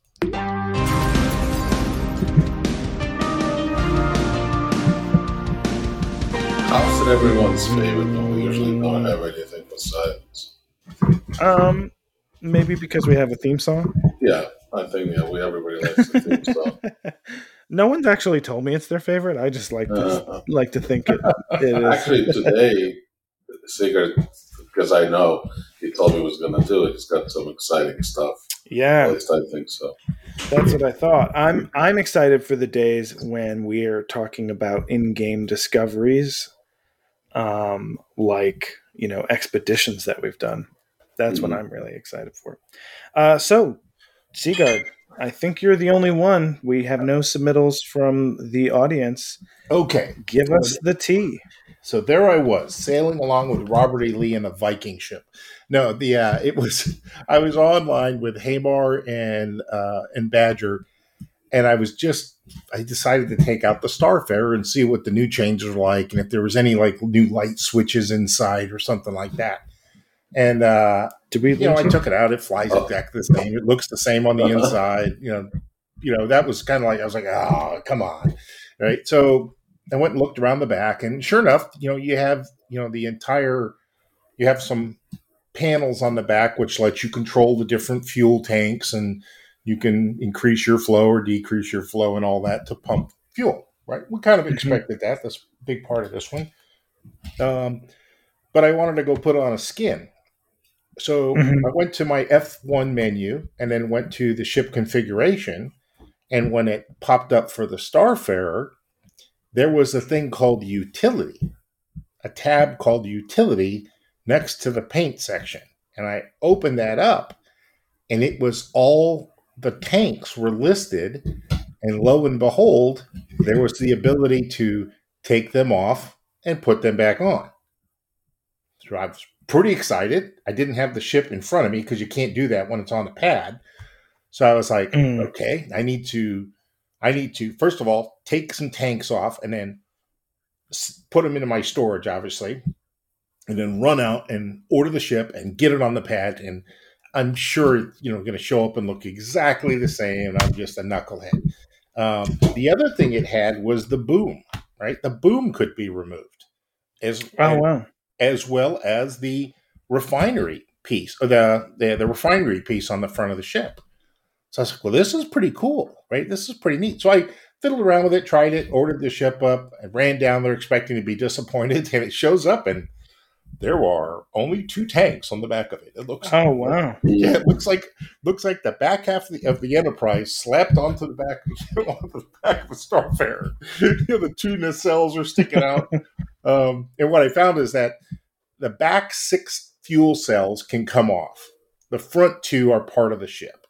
How's it everyone's favorite usually don't have anything but science? Um, maybe because we have a theme song. Yeah, I think yeah, we everybody likes the theme [LAUGHS] song. no one's actually told me it's their favorite. I just like to uh-huh. like to think it, it is. Actually, today, Sigurd because I know he told me he was going to do it. He's got some exciting stuff. At yeah, least I think so. that's what I thought. I'm I'm excited for the days when we are talking about in-game discoveries, um, like you know expeditions that we've done. That's what Mhm. I'm really excited for. Uh, so, Seagard, I think you're the only one. We have no submittals from the audience. Okay, Give us the tea. so there I was sailing along with Robert E. Lee in a Viking ship. No, the uh, it was [LAUGHS] I was online with Hamar and uh, and Badger, and I was just I decided to take out the Starfarer and see what the new changes were like, and if there was any like new light switches inside or something like that. And uh, Did we? you know, I took it out. It flies Oh. exactly the same. It looks the same on the Uh-huh. inside. You know, you know that was kind of like I was like, oh, come on, right? So I went and looked around the back, and sure enough, you know, you have you know the entire, you have some panels on the back which lets you control the different fuel tanks, and you can increase your flow or decrease your flow and all that to pump fuel. Right? We kind of Mhm. expected that. That's a big part of this one. Um, but I wanted to go put on a skin. So Mhm. I went to my F1 menu and then went to the ship configuration. And when it popped up for the Starfarer, there was a thing called utility, a tab called utility next to the paint section. And I opened that up and it was all the tanks were listed. And lo and behold, there was the ability to take them off and put them back on. So I was pretty excited. I didn't have the ship in front of me because you can't do that when it's on the pad. So I was like, Mm. okay, I need to, I need to first of all take some tanks off and then put them into my storage, obviously, and then run out and order the ship and get it on the pad. And I'm sure you know going to show up and look exactly the same. I'm just a knucklehead. Um, the other thing it had was the boom. Right, the boom could be removed as Oh wow! As well as the refinery piece, or the, the the refinery piece on the front of the ship. So I was like, well, this is pretty cool, right? This is pretty neat. So I fiddled around with it, tried it, ordered the ship up, I ran down there expecting to be disappointed, [LAUGHS] and it shows up and there are only two tanks on the back of it. It looks Oh wow! yeah, it looks like looks like the back half of the, of the Enterprise slapped onto the back [LAUGHS] onto the back of the Starfarer. [LAUGHS] you know, the two nacelles are sticking out. [LAUGHS] um, and what I found is that the back six fuel cells can come off. The front two are part of the ship.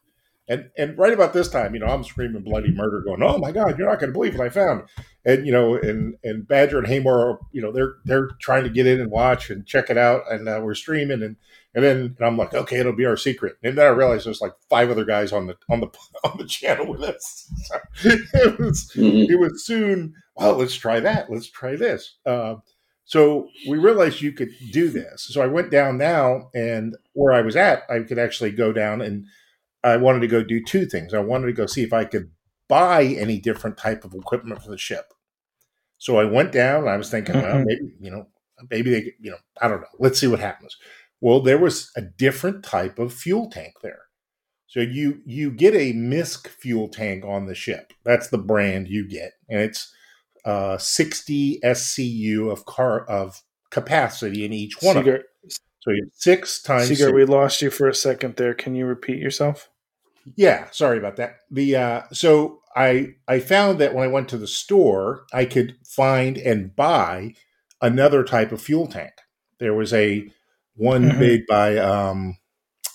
And and right about this time, you know, I'm screaming bloody murder, going, "Oh my God, you're not going to believe what I found!" And you know, and and Badger and Hamar, are, you know, they're they're trying to get in and watch and check it out, and uh, we're streaming, and and then and I'm like, okay, it'll be our secret. And then I realized there's like five other guys on the on the [LAUGHS] on the channel with us. So [LAUGHS] it was Mhm. it was soon. Well, let's try that. Let's try this. Uh, so we realized you could do this. So I went down now, and where I was at, I could actually go down, and I wanted to go do two things. I wanted to go see if I could buy any different type of equipment for the ship. So I went down. And I was thinking, well, Mhm. maybe you know, maybe they, you know, I don't know. Let's see what happens. Well, there was a different type of fuel tank there. So you you get a MISC fuel tank on the ship. That's the brand you get, and it's uh, 60 SCU of car of capacity in each one of them. Seager, So you have six times. Seager, six. we lost you for a second there. Can you repeat yourself? Yeah, sorry about that. The uh, so I I found that when I went to the store, I could find and buy another type of fuel tank. There was a one Mhm. made by um,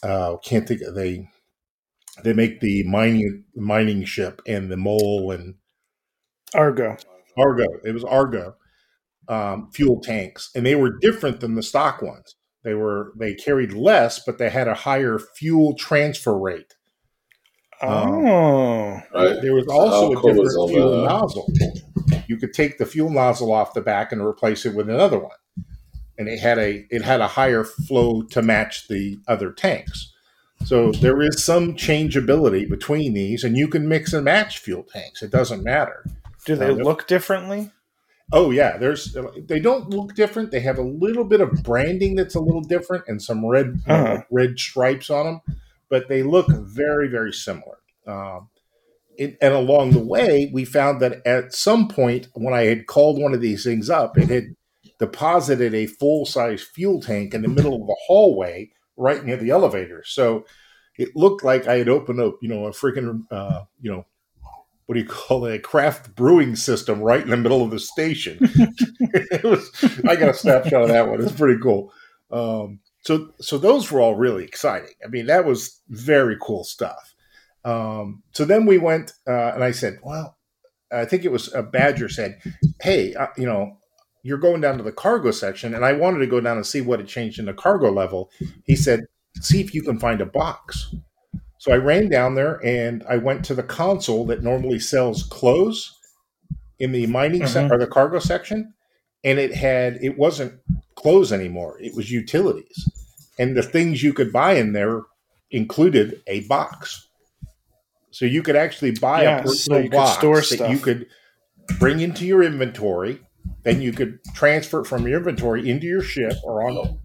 uh, can't think of they they make the mining mining ship and the mole and Argo. Argo. It was Argo um, fuel tanks, and they were different than the stock ones. They were they carried less, but they had a higher fuel transfer rate. Oh, Right. There was So also how a different fuel that? nozzle. You could take the fuel nozzle off the back and replace it with another one, and it had a it had a higher flow to match the other tanks. So there is some changeability between these, and you can mix and match fuel tanks. It doesn't matter. do they Uh, look differently? Oh yeah, there's they don't look different. They have a little bit of branding that's a little different and some red you know, Uh-huh. red stripes on them, but they look very very similar. Um, it, and along the way, we found that at some point when I had called one of these things up, it had deposited a full size fuel tank in the middle of the hallway right near the elevator. So it looked like I had opened up, you know, a freaking, uh, you know, what do you call it, a craft brewing system right in the middle of the station. [LAUGHS] it was, I got a snapshot of that one. It's pretty cool. Um, so, so those were all really exciting. I mean, that was very cool stuff. Um, so then we went, uh, and I said, well, I think it was a Badger said, hey, uh, you know, you're going down to the cargo section, and I wanted to go down and see what had changed in the cargo level. He said, see if you can find a box. So I ran down there and I went to the console that normally sells clothes in the mining se- Mhm. or the cargo section, and it had it wasn't clothes anymore; it was utilities, and the things you could buy in there included a box. So you could actually buy Yeah, a personal you could box store that stuff. you could bring into your inventory. Then you could transfer it from your inventory into your ship or on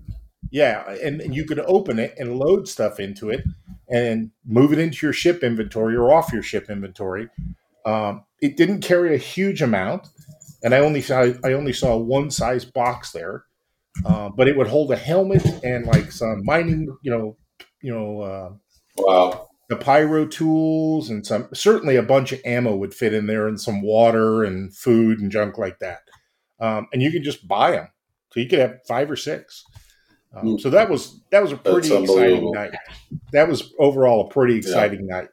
yeah, and, and you could open it and load stuff into it and move it into your ship inventory or off your ship inventory. Um, it didn't carry a huge amount, and I only saw I only saw one size box there, uh, but it would hold a helmet and like some mining, you know, you know, uh, wow. the pyro tools and some certainly a bunch of ammo would fit in there and some water and food and junk like that. Um, and you could just buy them, so you could have five or six. Um, Hmm. so that was that was a pretty exciting night. That was overall a pretty exciting night.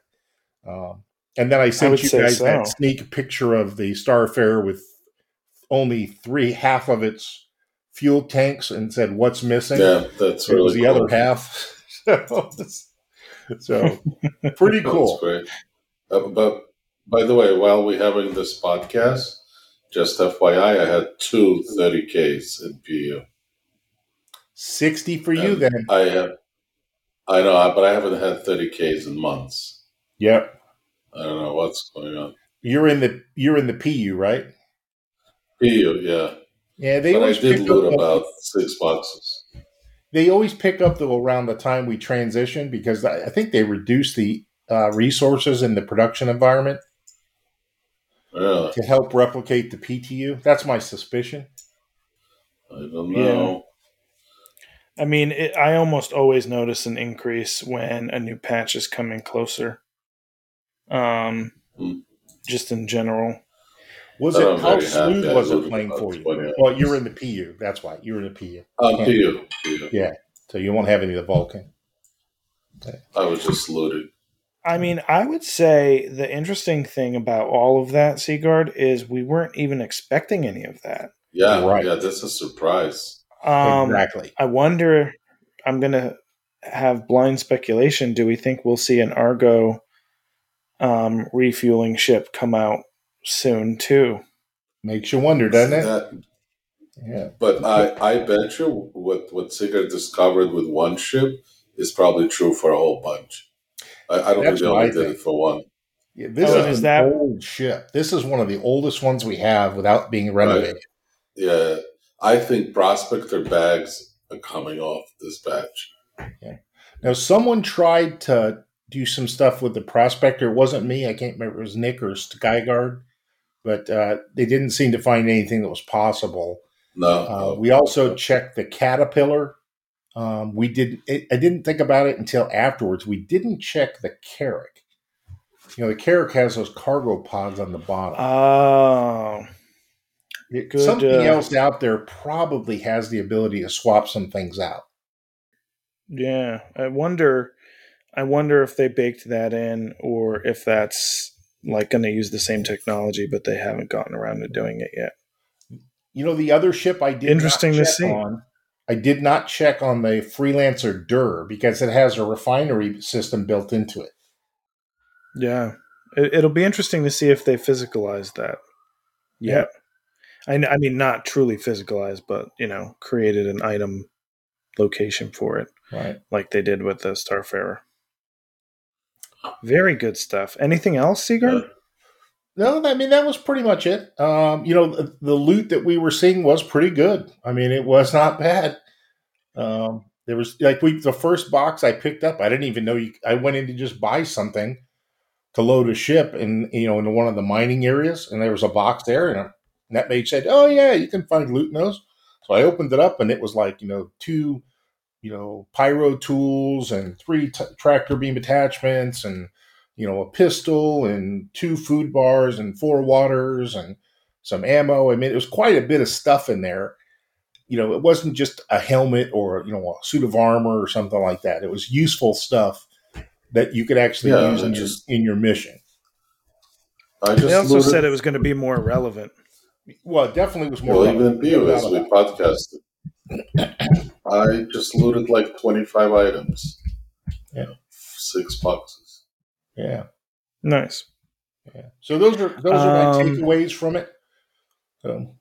Um, and then I would sent you guys so. that sneak picture of the Starfarer with only three half of its fuel tanks and said what's missing. Yeah, that's it really was the cool. other half. [LAUGHS] so pretty That's cool. great. Uh, but by the way, while we're having this podcast, just FYI, I had two 30Ks in PU. 60 for you then. I have, I know, but I haven't had 30Ks in months. Yep. I don't know what's going on. You're in the you're in the PU, right? PU, yeah. Yeah, they But I always did pick loot up, about six boxes. they always pick up though around the time we transition because I I think they reduce the uh, resources in the production environment Really? to help replicate the PTU. That's my suspicion. I don't know. I mean, it, I almost always notice an increase when a new patch is coming closer. Um, Hmm. just in general. Was But it I'm how very smooth I was it playing for you? 20 Well, you're in the PU. That's why you're in the PU. Um, Yeah. PU, PU. Yeah, so you won't have any of the Vulkan. I was just looted. I mean, I would say the interesting thing about all of that, Seagard, is we weren't even expecting any of that. Yeah, Right. yeah, that's a surprise. Um, exactly. I wonder. I'm gonna have blind speculation. Do we think we'll see an Argo um, refueling ship come out soon too? Makes you wonder, doesn't it? That- Yeah. but I, I bet you what what Sigurd discovered with one ship is probably true for a whole bunch. I, I don't That's think they what I only did think. it for one. Yeah, this Oh, is, is that- old ship. This is one of the oldest ones we have without being renovated. Yeah, I think prospector bags are coming off this batch. Yeah. Now, someone tried to do some stuff with the prospector. It wasn't me. I can't remember. It was Nick or Skyguard, but uh, they didn't seem to find anything that was possible. No, Uh, we also checked the caterpillar. Um, we did. It, I didn't think about it until afterwards. We didn't check the Carrack. You know, the Carrack has those cargo pods on the bottom. Oh, It- good, Something uh, else out there probably has the ability to swap some things out. yeah. I wonder. I wonder if they baked that in, or if that's like going to use the same technology, but they haven't gotten around to doing it yet. You know, the other ship I did Interesting not to see. on. I did not check on the Freelancer Dur because it has a refinery system built into it. Yeah, it, it'll be interesting to see if they physicalize that. Yeah, I, I mean not truly physicalized, but you know, created an item location for it, Right. like they did with the Starfarer. Very good stuff. Anything else, Seaguard? no, I mean that was pretty much it. Um, you know, the, the, loot that we were seeing was pretty good. I mean, it was not bad. Um, there was like we the first box I picked up, I didn't even know you. I went in to just buy something to load a ship, and you know, into one of the mining areas, and there was a box there, and NetMage said, "Oh yeah, you can find loot in those." So I opened it up, and it was like you know two, you know, pyro tools and three t- tractor beam attachments and you know, a pistol and two food bars and four waters and some ammo. I mean, it was quite a bit of stuff in there. You know, it wasn't just a helmet or, you know, a suit of armor or something like that. It was useful stuff that you could actually yeah, use in, just, your, in your mission. I just they also looted. said it was going to be more relevant. Well, it definitely was more well, relevant. even you as we podcasted. I just looted like 25 items. Yeah. Six boxes. Yeah. Nice. Yeah. So those are those are my um, takeaways from it. So.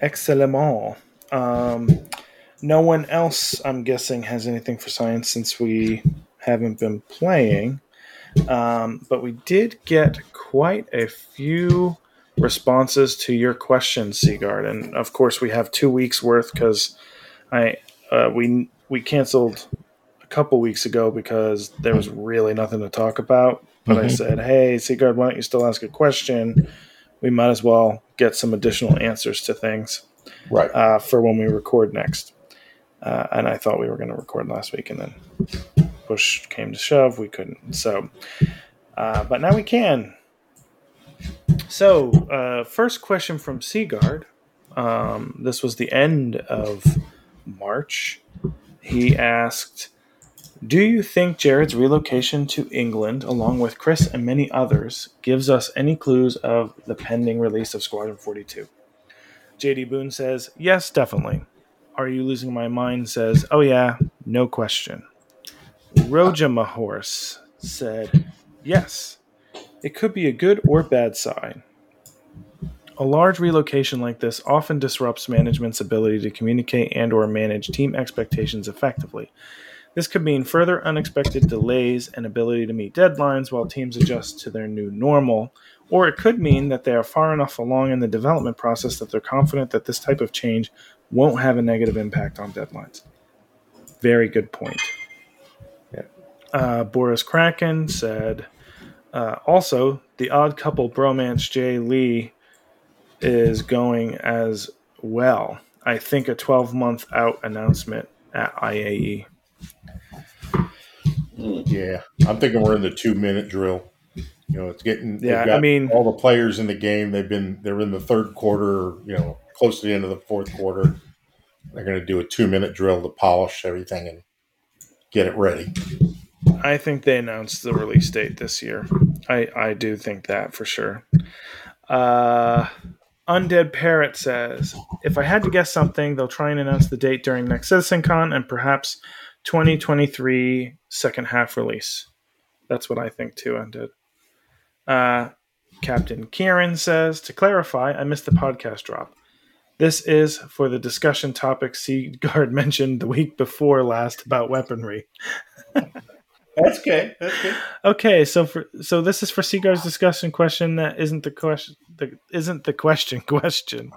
Excellent. Um, no one else, I'm guessing, has anything for science since we haven't been playing. Um, but we did get quite a few responses to your questions, Seagard, and of course we have two weeks worth because I uh, we we canceled a couple weeks ago because there was really nothing to talk about. But mm-hmm. I said, "Hey, Seagard, why don't you still ask a question? We might as well get some additional answers to things, right? Uh, for when we record next." Uh, and I thought we were going to record last week, and then push came to shove, we couldn't. So, uh, but now we can. So, uh, first question from Seagard. Um, this was the end of March. He asked, do you think Jared's relocation to England, along with Chris and many others, gives us any clues of the pending release of Squadron 42? JD Boone says, Yes, definitely. Are You Losing My Mind says, Oh, yeah, no question. Rojama Horse said, Yes, it could be a good or bad sign. A large relocation like this often disrupts management's ability to communicate and or manage team expectations effectively this could mean further unexpected delays and ability to meet deadlines while teams adjust to their new normal, or it could mean that they are far enough along in the development process that they're confident that this type of change won't have a negative impact on deadlines. Very good point. Yeah. Uh, Boris Kraken said, uh, also, the odd couple bromance Jay Lee is going as well. I think a 12 month out announcement at IAE. Yeah, I'm thinking we're in the two minute drill. You know, it's getting. Yeah, I mean, all the players in the game. They've been. They're in the third quarter. You know, close to the end of the fourth quarter. They're going to do a two minute drill to polish everything and get it ready. I think they announced the release date this year. I I do think that for sure. Uh, Undead Parrot says, if I had to guess something, they'll try and announce the date during next CitizenCon and perhaps 2023 second half release. That's what I think too, Undead. Uh, Captain Kieran says, to clarify, I missed the podcast drop. This is for the discussion topic Seagard [LAUGHS] mentioned the week before last about weaponry. [LAUGHS] That's okay. That's good. Okay, so for so this is for Seagard's discussion question that isn't the question the isn't the question [LAUGHS] question.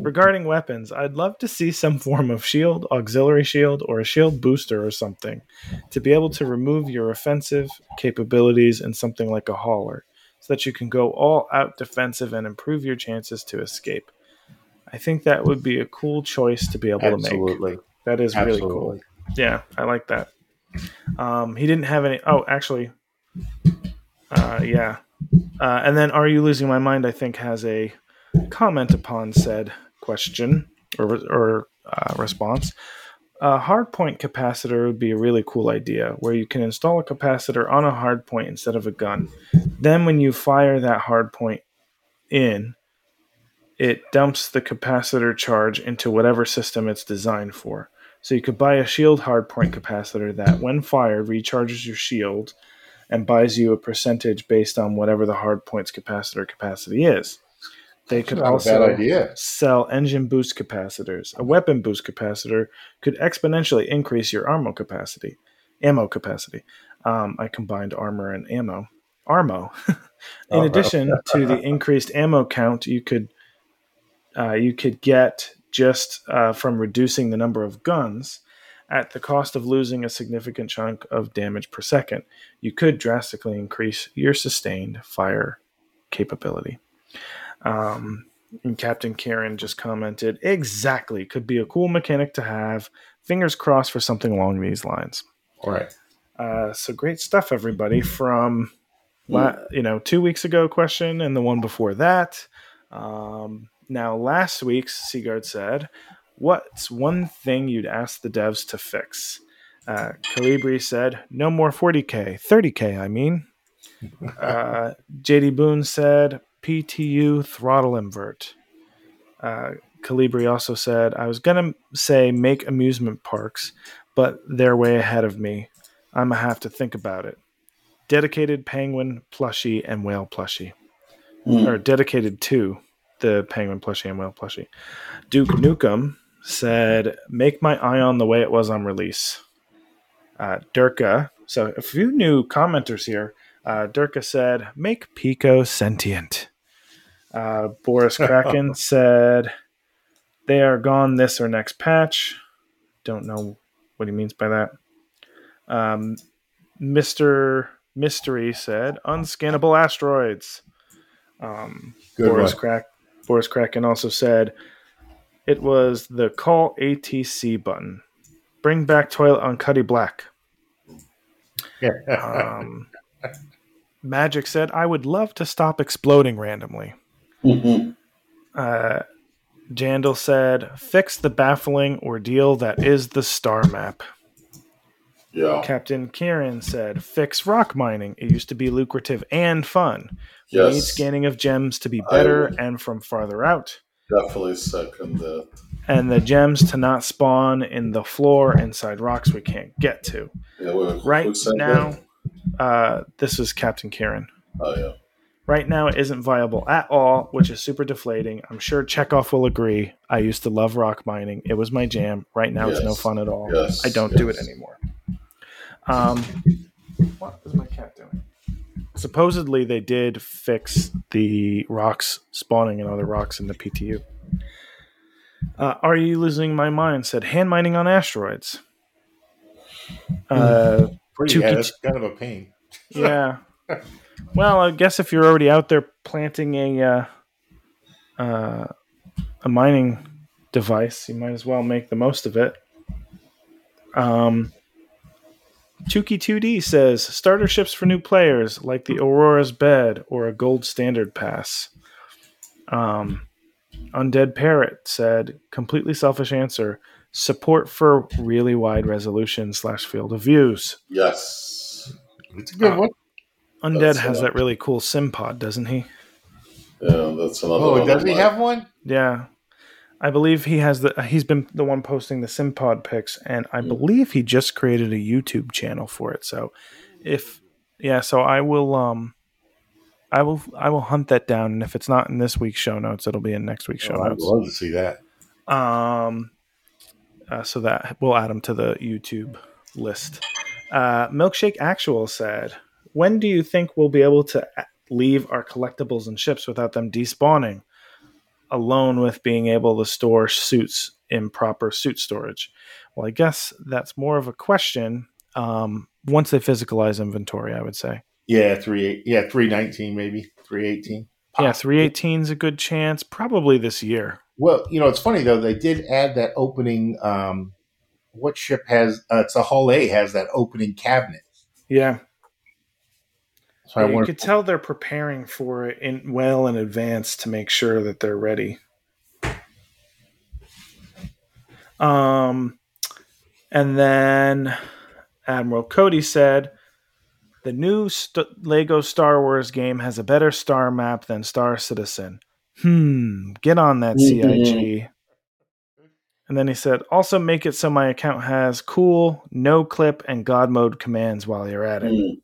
Regarding weapons, I'd love to see some form of shield, auxiliary shield, or a shield booster or something to be able to remove your offensive capabilities in something like a hauler, so that you can go all out defensive and improve your chances to escape. I think that would be a cool choice to be able Absolutely. to make. Absolutely. That is Absolutely. really cool. Yeah, I like that. Um, he didn't have any. Oh, actually, uh, yeah. Uh, and then, are you losing my mind? I think has a comment upon said question or or uh, response. A hardpoint capacitor would be a really cool idea, where you can install a capacitor on a hardpoint instead of a gun. Then, when you fire that hardpoint in, it dumps the capacitor charge into whatever system it's designed for. So you could buy a shield hardpoint capacitor that, when fired, recharges your shield and buys you a percentage based on whatever the hardpoint's capacitor capacity is. They could also sell engine boost capacitors. A weapon boost capacitor could exponentially increase your ammo capacity. Ammo capacity. Um, I combined armor and ammo. Armo. [LAUGHS] In Oh, addition to the increased ammo count, you could uh, you could get just uh, from reducing the number of guns at the cost of losing a significant chunk of damage per second. You could drastically increase your sustained fire capability. Um, and Captain Karen just commented, exactly, could be a cool mechanic to have. Fingers crossed for something along these lines. All right. Uh, so great stuff, everybody. From la- you know two weeks ago question and the one before that. Um, now last week's Seagard said, "What's one thing you'd ask the devs to fix?" Uh, Calibri said, "No more 40k, 30k. I mean." [LAUGHS] Uh, JD Boone said, "PTU throttle invert." Uh, Calibri also said, "I was gonna say make amusement parks, but they're way ahead of me. I'm gonna have to think about it. Dedicated penguin plushie and whale plushie, Hmm. or dedicated to the penguin plushie and whale plushie. Duke Nukem said, "Make my ion the way it was on release." Uh, Durka, so a few new commenters here. Uh, Durka said, "Make Pico sentient." Uh, Boris [LAUGHS] Kraken said, "They are gone this or next patch." Don't know what he means by that. Um, Mr. Mystery said, unscannable asteroids. Um, Good Boris, one. Crack, Boris Kraken also said, it was the call ATC button. Bring back toilet on Cuddy Black. Um, Magic said, I would love to stop exploding randomly. Mhm. Uh, Jandal said, fix the baffling ordeal that is the star map. Yeah. Captain Kieran said, "Fix rock mining. It used to be lucrative and fun. We need scanning of gems to be better would- and from farther out, Definitely second that. and the gems to not spawn in the floor inside rocks we can't get to. Yeah, who- Right now, uh, this is Captain Kieran. Oh yeah. Right now, it isn't viable at all, which is super deflating. I'm sure Chekhov will agree. I used to love rock mining; it was my jam. Right now, it's no fun at all. Yes. I don't do it anymore. Um, what is my cat doing? Supposedly, they did fix the rocks spawning and other rocks in the PTU. Uh, are you losing my mind? Said hand mining on asteroids. Uh, Pretty, yeah, that's kind of a pain. [LAUGHS] yeah. Well, I guess if you're already out there planting a uh, uh, a mining device, you might as well make the most of it. Um, Tuki 2D says starter ships for new players like the Aurora's Bed or a Gold Standard Pass. Um, Undead Parrot said completely selfish answer support for really wide resolution slash field of views. Yes. It's a good Uh, one. Undead That's, has that really cool sim pod, doesn't he? Yeah, that's another. Oh, one does he have one? Yeah. I believe he has the he's been the one posting the Simpod pics and I believe he just created a YouTube channel for it. So if yeah, so I will um I will I will hunt that down and if it's not in this week's show notes, it'll be in next week's show Oh, I'd love to see that. Um, uh, so that we'll add them to the YouTube list. Uh, Milkshake Actual said, "When do you think we'll be able to leave our collectibles and ships without them despawning, alone with being able to store suits in proper suit storage?" Well, I guess that's more of a question. Um, once they physicalize inventory, I would say. Yeah, three. Yeah, three nineteen maybe three eighteen. Yeah, three eighteen is a good chance. Probably this year. Well, you know, it's funny though. They did add that opening. Um, what ship has? Uh, it's a Hull A has that opening cabinet. Yeah, So I you could tell they're preparing for it in well in advance to make sure that they're ready. Um, and then Admiral Cody said the new st- Lego Star Wars game has a better star map than Star Citizen. Hmm, get on that CIG. And then he said, also make it so my account has cool, no clip, and God mode commands while you're at it. Mm.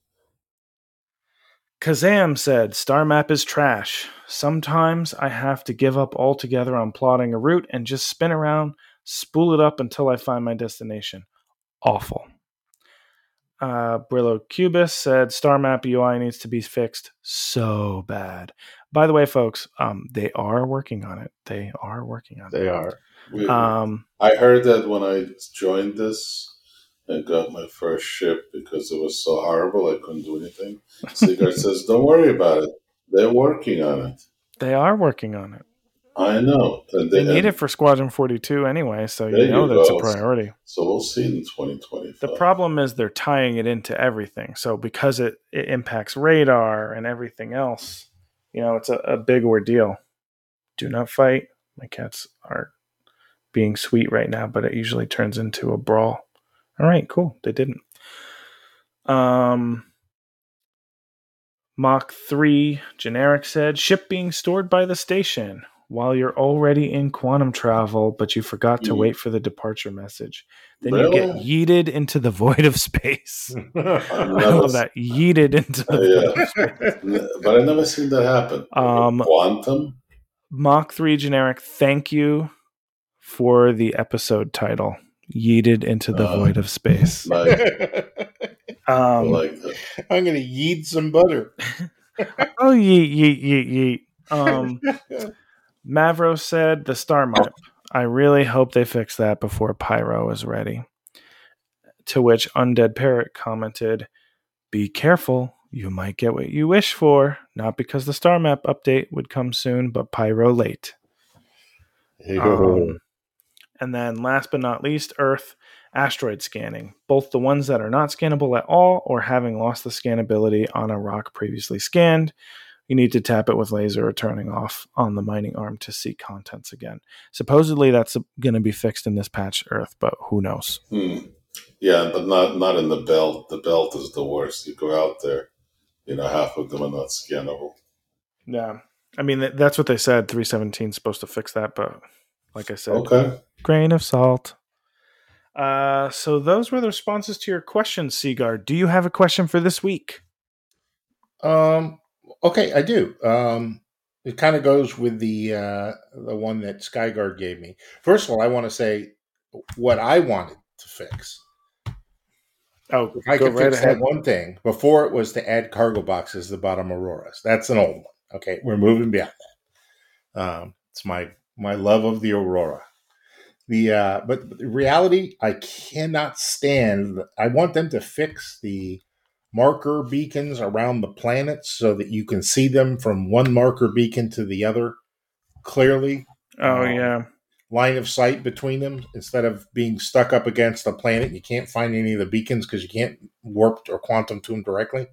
Kazam said, Star map is trash. Sometimes I have to give up altogether on plotting a route and just spin around, spool it up until I find my destination. Awful. Uh, Brillo Cubis said Star Map UI needs to be fixed so bad. By the way, folks, um, they are working on it. They are working on it. They are. We- Um, I heard that when I joined this and got my first ship because it was so horrible I couldn't do anything. Sigurd [LAUGHS] says, "Don't worry about it. They're working on it." they are working on it. I know. And They need it for Squadron 42 anyway, so you know you that's a priority. So we'll see in 2025. The problem is they're tying it into everything. So because it, it impacts radar and everything else, you know, it's a, a big ordeal. Do not fight. My cats are being sweet right now, but it usually turns into a brawl. All right, cool. They didn't. Um Mach 3 generic said ship being stored by the station while you're already in quantum travel, but you forgot to wait for the departure message. Then you get yeeted into the void of space. [LAUGHS] I love that. Yeeted into the Yeah. void of space. [LAUGHS] But I never seen that happen. Um, Quantum. Mach 3 generic, thank you for the episode title. Yeeted into the Uh, void of space. [LAUGHS] Like, I [LAUGHS] Um, like that. I'm going to yeet some butter. [LAUGHS] oh, yeet, yeet, yeet, yeet. Um, Mavro said the star map. I really hope they fix that before Pyro is ready. To which Undead Parrot commented, Be careful, you might get what you wish for. Not because the star map update would come soon, but Pyro late. Um, and then last but not least, Earth asteroid scanning. Both the ones that are not scannable at all or having lost the scannability on a rock previously scanned. You need to tap it with laser or turning off on the mining arm to see contents again. Supposedly that's going to be fixed in this patch, Earth, but who knows? Hmm. Yeah, but not not in the belt. The belt is the worst. You go out there, you know, half of them are not scannable. Yeah. I mean, that's what they said. 317 is supposed to fix that, but like I said, Okay. Grain of salt. Uh, so those were the responses to your questions, Seaguard. Do you have a question for this week? Um. Okay, I do. Um. It kind of goes with the uh, the one that Skyguard gave me. First of all, I want to say what I wanted to fix. Oh, If I could right fix ahead. that one thing before it was to add cargo boxes to the bottom Auroras. That's an old one. Okay, we're moving beyond that. Um, it's my my love of the Aurora. The uh, but the reality, I cannot stand. I want them to fix the marker beacons around the planets so that you can see them from one marker beacon to the other clearly Oh Um, yeah, line of sight between them instead of being stuck up against a planet. You can't find any of the beacons because you can't warp or quantum to them directly.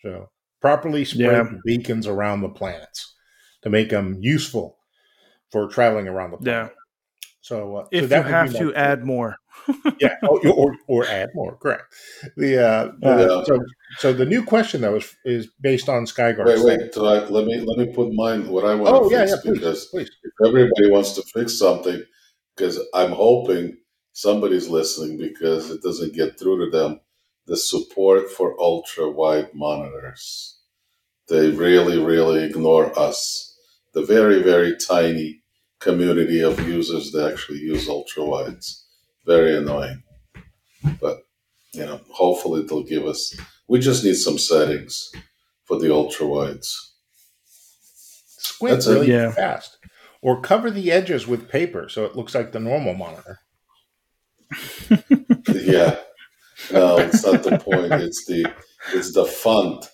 So properly spread Yeah. the beacons around the planets to make them useful for traveling around the yeah. Planet. So, uh, If you that would be have my- to add more, [LAUGHS] yeah, oh, or, or add more, correct. The, uh, the- Yeah. so so the new question though is is based on Skyguard. Wait, wait. So I, let me let me put mine. What I want Oh to yeah, fix yeah, please, because please. if everybody wants to fix something, because I'm hoping somebody's listening because it doesn't get through to them. The support for ultra wide monitors. They really, really ignore us. The very, very tiny community of users that actually use ultra wides. Very annoying. But, you know, hopefully they'll give us, we just need some settings for the ultra wides. Squint That's really Yeah. fast, or cover the edges with paper so it looks like the normal monitor. [LAUGHS] yeah. No, it's not the point. It's the it's the font.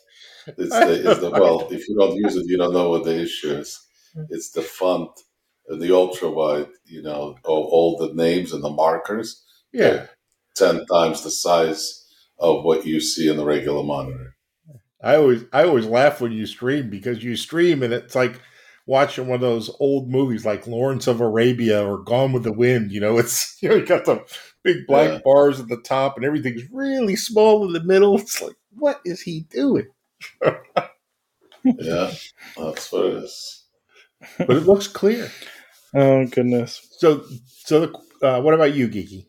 It's the it's the [LAUGHS] well, if you don't use it, you don't know what the issue is. Hmm. It's the font, uh, the ultra wide, you know, all, all the names and the markers, Yeah, ten times the size of what you see in the regular monitor. I always I always laugh when you stream because you stream and it's like watching one of those old movies like Lawrence of Arabia or Gone with the Wind. You know, [LAUGHS] it's you know you got the big black Yeah. bars at the top and everything's really small in the middle. It's like, what is he doing? [LAUGHS] Yeah, that's what it is. But it looks clear. [LAUGHS] oh goodness. So so uh, what about you, Geeky?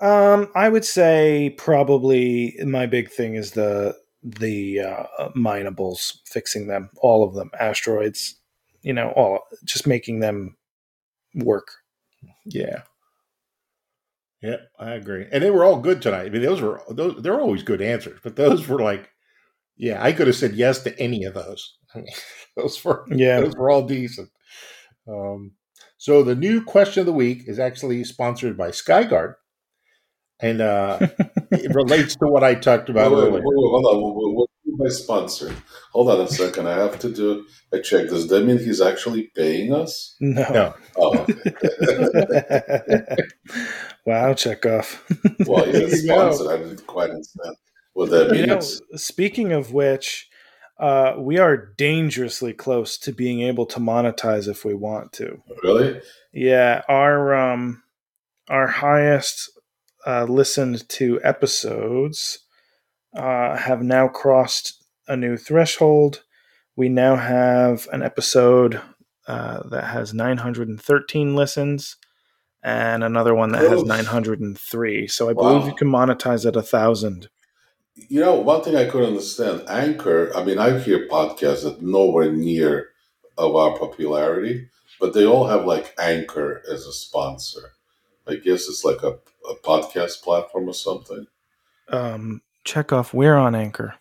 Um, I would say probably my big thing is the the uh, minables, fixing them, all of them, asteroids, you know, all just making them work. Yeah. Yeah, I agree. And they were all good tonight. I mean, those were those. They're always good answers, but those were like, yeah, I could have said yes to any of those. [LAUGHS] I mean, those were Yeah. those were all decent. Um, so the new question of the week is actually sponsored by Skyguard, and uh, [LAUGHS] it relates to what I talked about Wait, wait, earlier. wait, wait, hold on. What, what, what do you by sponsored? Hold on a second. I have to do a check. Does that mean he's actually paying us? No. No. Oh, okay. [LAUGHS] wow, Chekhov. well, he's There is you go. sponsored. I didn't quite understand what that You know, speaking of which, uh, we are dangerously close to being able to monetize if we want to. really? Yeah, our um, our highest uh, listened to episodes uh, have now crossed a new threshold. We now have an episode uh, that has 913 listens and another one that has 903. So I believe Wow. you can monetize at a thousand. You know, one thing I couldn't understand Anchor, I mean, I hear podcasts that nowhere near of our popularity, but they all have like Anchor as a sponsor. I guess it's like a, a podcast platform or something. Um, Chekhov. We're on Anchor.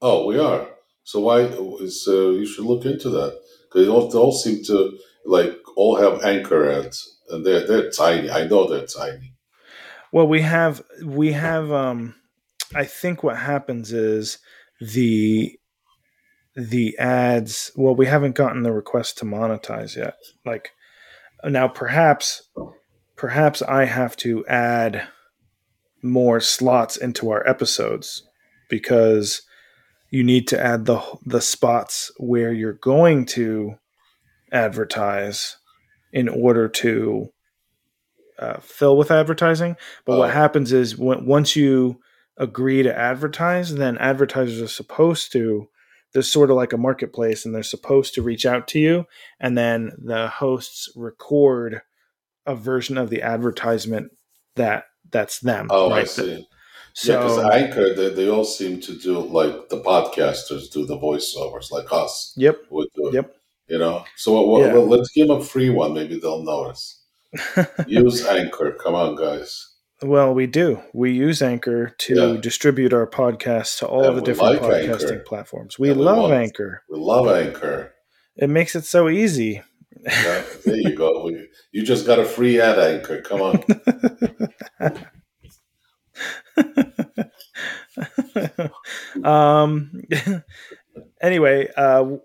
Oh, we are. So why? So you should look into that because they all, they all seem to like all have Anchor ads, and they're they're tiny. I know they're tiny. Well, we have we have um I think what happens is the the ads well we haven't gotten the request to monetize yet. Like now perhaps perhaps I have to add more slots into our episodes because you need to add the the spots where you're going to advertise in order to uh, fill with advertising. But what Oh. happens is when, once you agree to advertise, then advertisers are supposed to. There's sort of like a marketplace, and they're supposed to reach out to you, and then the hosts record a version of the advertisement that that's them. Oh, I see. So yeah, because Anchor, they, they all seem to do like the podcasters do the voiceovers, like us yep, would do. it, yep. You know. So what, Yeah. well, let's give them a free one. Maybe they'll notice. [LAUGHS] Use Anchor. Come on, guys. Well, we do. We use Anchor to Yeah. distribute our podcasts to all And the different like podcasting Anchor. platforms. We And love Anchor. We love Anchor. It makes it so easy. Yeah, there you go. We, you just got a free ad Anchor. Come on. [LAUGHS] um. [LAUGHS] anyway, uh,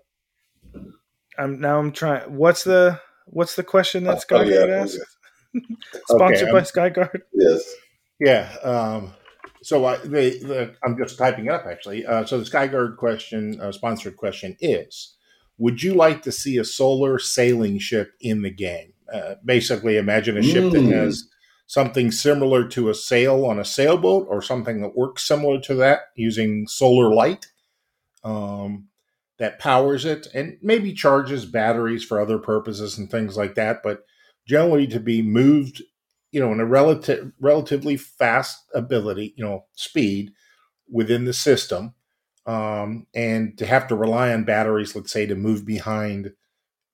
I'm now I'm trying. What's the what's the question that Oh, yeah, Skyguard asked? Sponsored Okay, by Skyguard. Yes. Yeah. Um, so I, the, the, I'm just typing it up actually. Uh, so the Skyguard question, uh, sponsored question is: Would you like to see a solar sailing ship in the game? Uh, basically, imagine a ship that Mm. has something similar to a sail on a sailboat, or something that works similar to that using solar light um, that powers it, and maybe charges batteries for other purposes and things like that. But generally, to be moved you know, in a relative relatively fast ability, you know, speed within the system, um, and to have to rely on batteries, let's say, to move behind,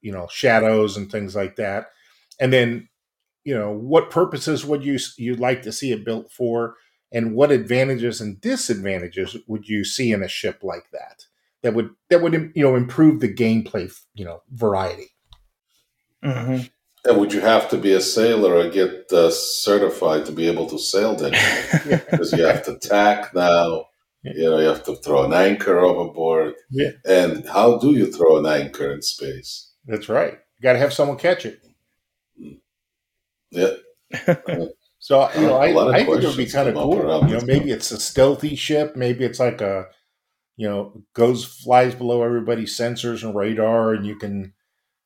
you know, shadows and things like that, and then, you know, what purposes would you you'd like to see it built for, and what advantages and disadvantages would you see in a ship like that? That would that would you know improve the gameplay, you know, variety. hmm And would you have to be a sailor or get uh, certified to be able to sail then? [LAUGHS] Because you have to tack now. You know, you have to throw an anchor overboard. Yeah. And how do you throw an anchor in space? That's right. You got to have someone catch it. Yeah. [LAUGHS] So you know, A I, lot I think it would be kind of cool. You know, maybe it's a stealthy ship. Maybe it's like a, you know, goes flies below everybody's sensors and radar, and you can,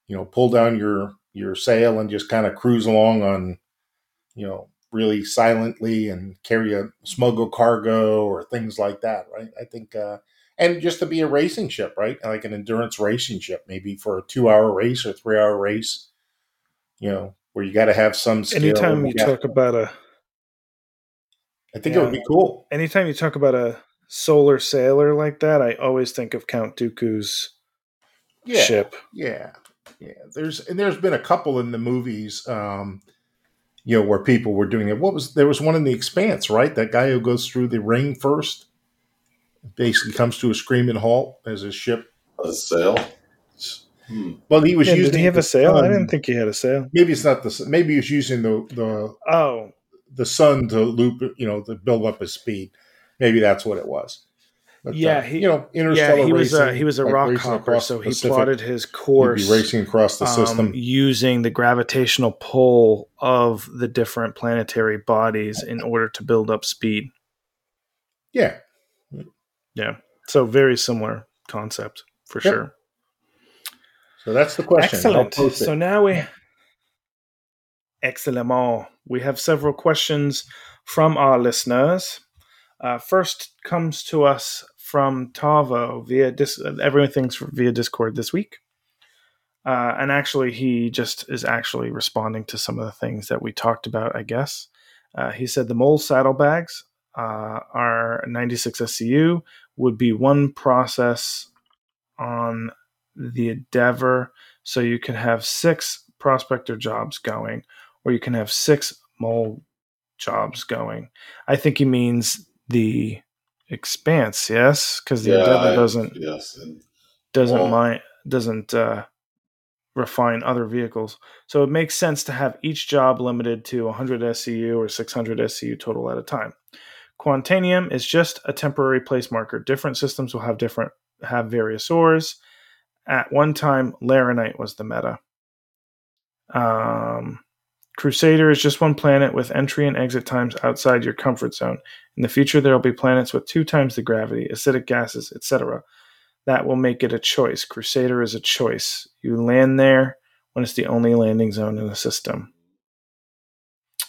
you know, pull down your your sail and just kind of cruise along on, you know, really silently and carry a smuggle cargo or things like that. Right. I think, uh, and just to be a racing ship, right? Like an endurance racing ship, maybe for a two hour race or three hour race. You know, where you got to have some skill. Anytime you talk about a I think it would be cool. anytime you talk about a solar sailor like that, I always think of Count Dooku's Yeah, ship. yeah, yeah. There's and there's been a couple in the movies. Um, you know, where people were doing it. What was there was one in the Expanse, right? That guy who goes through the ring first, basically comes to a screaming halt as his ship. A sail. Hmm. Well, he was Yeah, using. did he have the a sail? I didn't think he had a sail. Maybe it's not the. sun- Maybe he was using the the Oh, the sun to loop, you know, to build up his speed. Maybe that's what it was. But, Yeah, uh, he- you know, interstellar yeah, he was a, he was a like rock hopper, so he Pacific, plotted his he'd course be racing across the um, system. using the gravitational pull of the different planetary bodies in order to build up speed. yeah, yeah. So very similar concept for Yep. sure. so that's the question. Excellent. So now we excellent. We have several questions from our listeners. Uh, first comes to us from Tavo via dis- everything's via Discord this week. Uh, and actually, he just is actually responding to some of the things that we talked about, I guess. Uh, he said the mole saddlebags uh, are 96 SCU, would be one process on the Endeavor. So you can have six prospector jobs going, or you can have six mole jobs going. I think he means the expanse, yes, because the Endeavor I- doesn't Yes. And doesn't Well- mind doesn't uh, refine other vehicles. So it makes sense to have each job limited to 100 SCU or 600 SCU total at a time. Quantanium is just a temporary place marker. Different systems will have different have various ores. At one time, Laranite was the meta. Um, Crusader is just one planet with entry and exit times outside your comfort zone. In the future, there will be planets with two times the gravity, acidic gases, etc that will make it a choice. Crusader is a choice. You land there when it's the only landing zone in the system.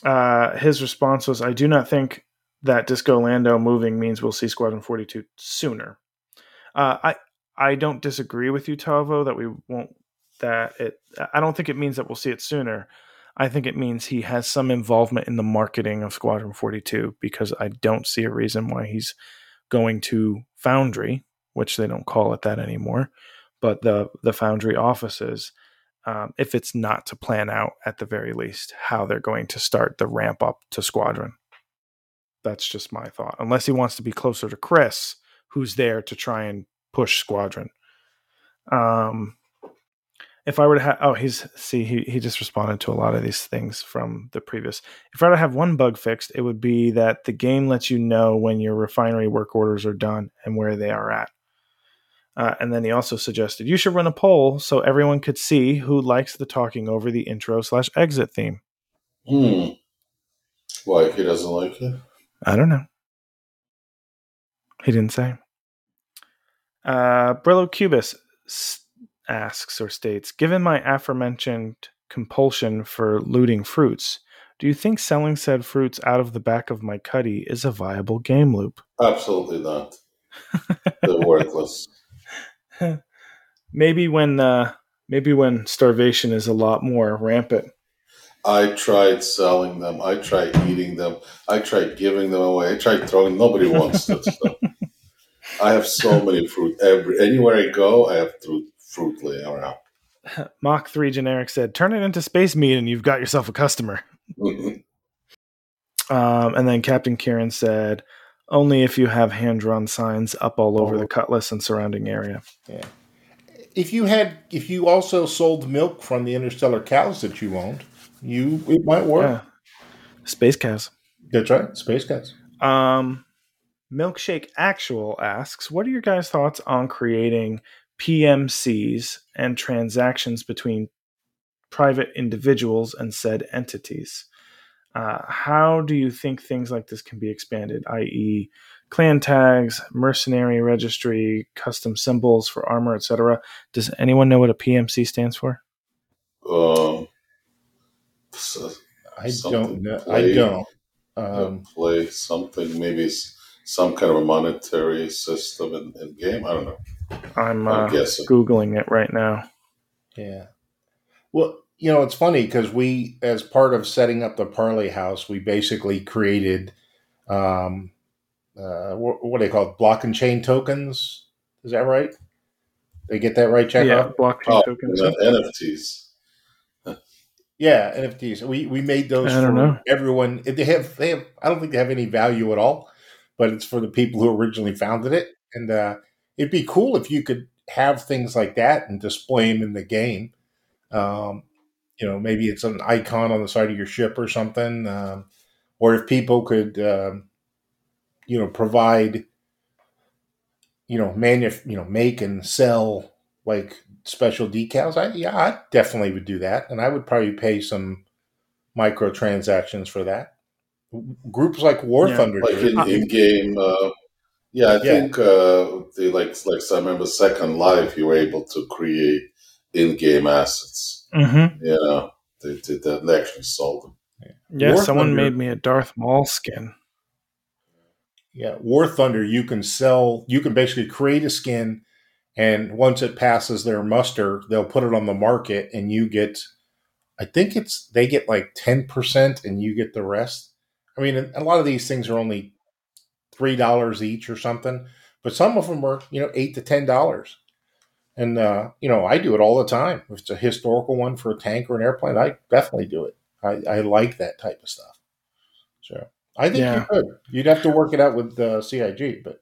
Uh, his response was, I do not think that Disco Lando moving means we'll see Squadron 42 sooner. Uh, I I don't disagree with you, Tavo, that we won't that it I don't think it means that we'll see it sooner. I think it means he has some involvement in the marketing of Squadron 42 because I don't see a reason why he's going to Foundry, which they don't call it that anymore, but the the Foundry offices, um, if it's not to plan out at the very least how they're going to start the ramp up to Squadron. That's just my thought. Unless he wants to be closer to Chris, who's there to try and push Squadron. Um, if I were to have, oh, he's see, he he just responded to a lot of these things from the previous. If I were to have one bug fixed, it would be that the game lets you know when your refinery work orders are done and where they are at. Uh, and then he also suggested you should run a poll so everyone could see who likes the talking over the intro slash exit theme. hmm. Why he doesn't like it? I don't know. He didn't say. Uh, Brillo Cubis s- asks or states Given my aforementioned compulsion for looting fruits, do you think selling said fruits out of the back of my cuddy is a viable game loop? Absolutely not. They're worthless. [LAUGHS] maybe when uh, maybe when starvation is a lot more rampant. I tried selling them. I tried eating them. I tried giving them away. I tried throwing. Nobody wants that stuff. [LAUGHS] I have so many fruit. Every anywhere I go, I have fruit fruit laying around. Mach 3 generic said, turn it into space meat and you've got yourself a customer. [LAUGHS] Um, and then Captain Kieran said, only if you have hand drawn signs up all over the cutlass and surrounding area. Yeah. If you had, if you also sold milk from the interstellar cows that you owned, you it might work. Yeah. Space cows. That's right, space cows. Um, Milkshake Actual asks, what are your guys' thoughts on creating PMCs and transactions between private individuals and said entities? Uh, how do you think things like this can be expanded, i.e., clan tags, mercenary registry, custom symbols for armor, etc.? Does anyone know what a PMC stands for? um, so, I don't know. I don't. uh, Um, play something, maybe s- some kind of a monetary system in, in game. I don't know. I'm I'm uh, guessing. googling it right now. Yeah. Well, you know, it's funny because we, as part of setting up the Parley House, we basically created, um, uh, what, what do they call it? Block and chain tokens. Is that right? They get that right, Chekhov? yeah, blockchain Oh, tokens. and then NFTs. Yeah, NFTs. We we made those I don't for know. everyone. They have they have. I don't think they have any value at all, but it's for the people who originally founded it. And uh, it'd be cool if you could have things like that and display them in the game. Um, you know, maybe it's an icon on the side of your ship or something, um, or if people could, um, you know, provide, you know, manuf- you know, make and sell like special decals. I yeah, I definitely would do that, and I would probably pay some microtransactions for that. Groups like War Yeah. Thunder, like in, in game. Uh, yeah, I Yeah. think uh, they like like so I remember Second Life. You were able to create in-game assets. Mm-hmm. You know, they did that. They actually sold them. Yeah, War someone Thunder- made me a Darth Maul skin. Yeah, War Thunder, you can sell, you can basically create a skin, and once it passes their muster, they'll put it on the market, and you get, I think it's, they get like 10%, and you get the rest. I mean, a lot of these things are only $3 each or something, but some of them are, you know, 8 to $10. And, uh, you know, I do it all the time. If it's a historical one for a tank or an airplane, I definitely do it. I, I like that type of stuff. So I think Yeah. you could. You'd have to work it out with uh, CIG, but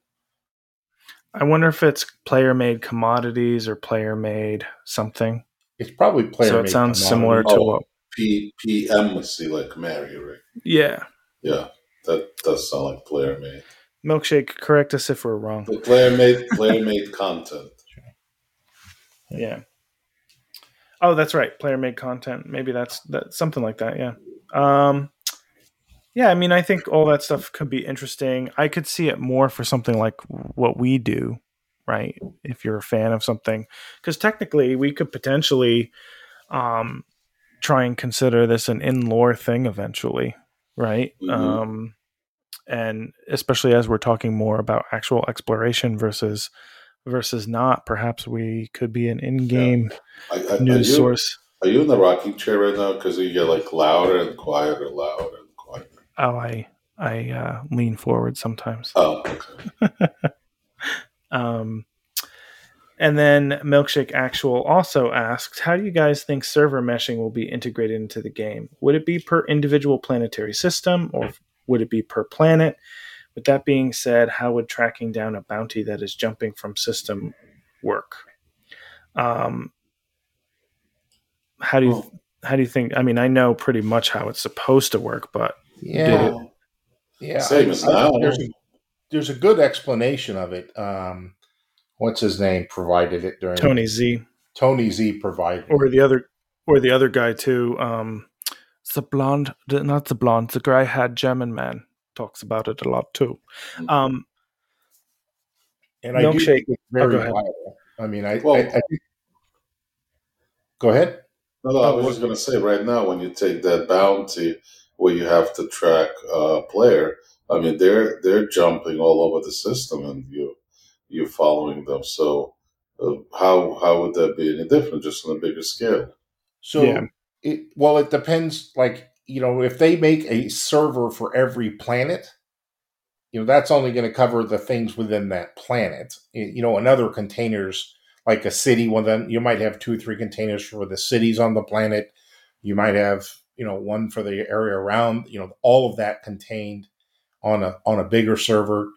I wonder if it's player made commodities or player made something. it's probably player. so it sounds similar to Oh. what. P PM see like Mary, right? Yeah. Yeah, that does sound like player made. Milkshake, correct us if we're wrong. The player made player made content. [LAUGHS] Yeah. Oh, that's right. Player made content. Maybe that's that something like that. Yeah. Um, yeah. I mean, I think all that stuff could be interesting. I could see it more for something like what we do, right? If you're a fan of something, because technically we could potentially um, try and consider this an in lore thing eventually, right? Mhm. Um, and especially as we're talking more about actual exploration versus versus not, perhaps we could be an in-game I, I, are, news you, source. are you in the rocking chair right now? Because you get like louder and quieter, louder and quieter. Oh, I I uh, lean forward sometimes. Oh, okay. [LAUGHS] Um, and then Milkshake Actual also asked, "How do you guys think server meshing will be integrated into the game? Would it be per individual planetary system, or would it be per planet? With that being said, how would tracking down a bounty that is jumping from system work? Um, how do you Well, how do you think? I mean, I know pretty much how it's supposed to work, but Yeah, yeah. Same I- as I. There's a, there's a good explanation of it. Um, what's his name provided it during Tony Z Tony Z provided. or the other or the other guy too. Um, the blonde, not the blonde, the gray haired German man talks about it a lot too. Um, and I do milkshake- think it's Oh, go very ahead. viable. I mean, I, Well- I, I think. Go ahead. No, no, I was just going to say right now, when you take that bounty where you have to track a player, I mean, they're they're jumping all over the system, and you you're following them. So, uh, how how would that be any different, just on a bigger scale? So, Yeah. it, well, it depends. Like, you know, if they make a server for every planet, you know, that's only going to cover the things within that planet. Y- You know, another containers, like a city, one then you might have two or three containers for the cities on the planet. You might have, you know, one for the area around. You know, all of that contained on a on a bigger server.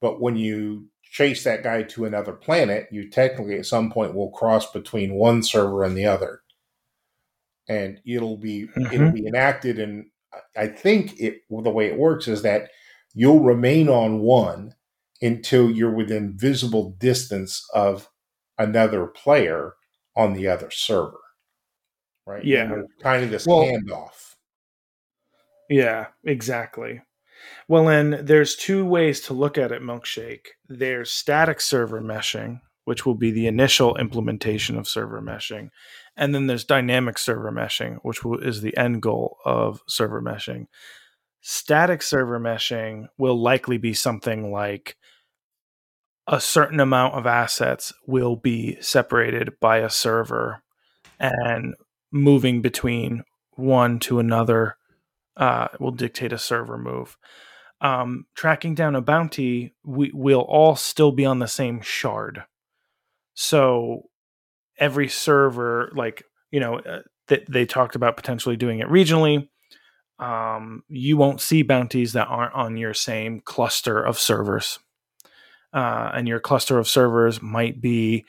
But when you chase that guy to another planet, you technically at some point will cross between one server and the other and it'll be mm-hmm. it'll be enacted and I- I think it the way it works is that you'll remain on one until you're within visible distance of another player on the other server. Right? Yeah. Kind of this Well- handoff. Yeah, exactly. Well, then there's two ways to look at it, Milkshake. There's static server meshing, which will be the initial implementation of server meshing. And then there's dynamic server meshing, which will, is the end goal of server meshing. Static server meshing will likely be something like a certain amount of assets will be separated by a server and moving between one to another uh, will dictate a server move. Um, tracking down a bounty, we will all still be on the same shard. So every server, like you know, uh, that they talked about potentially doing it regionally. Um, you won't see bounties that aren't on your same cluster of servers. Uh, and your cluster of servers might be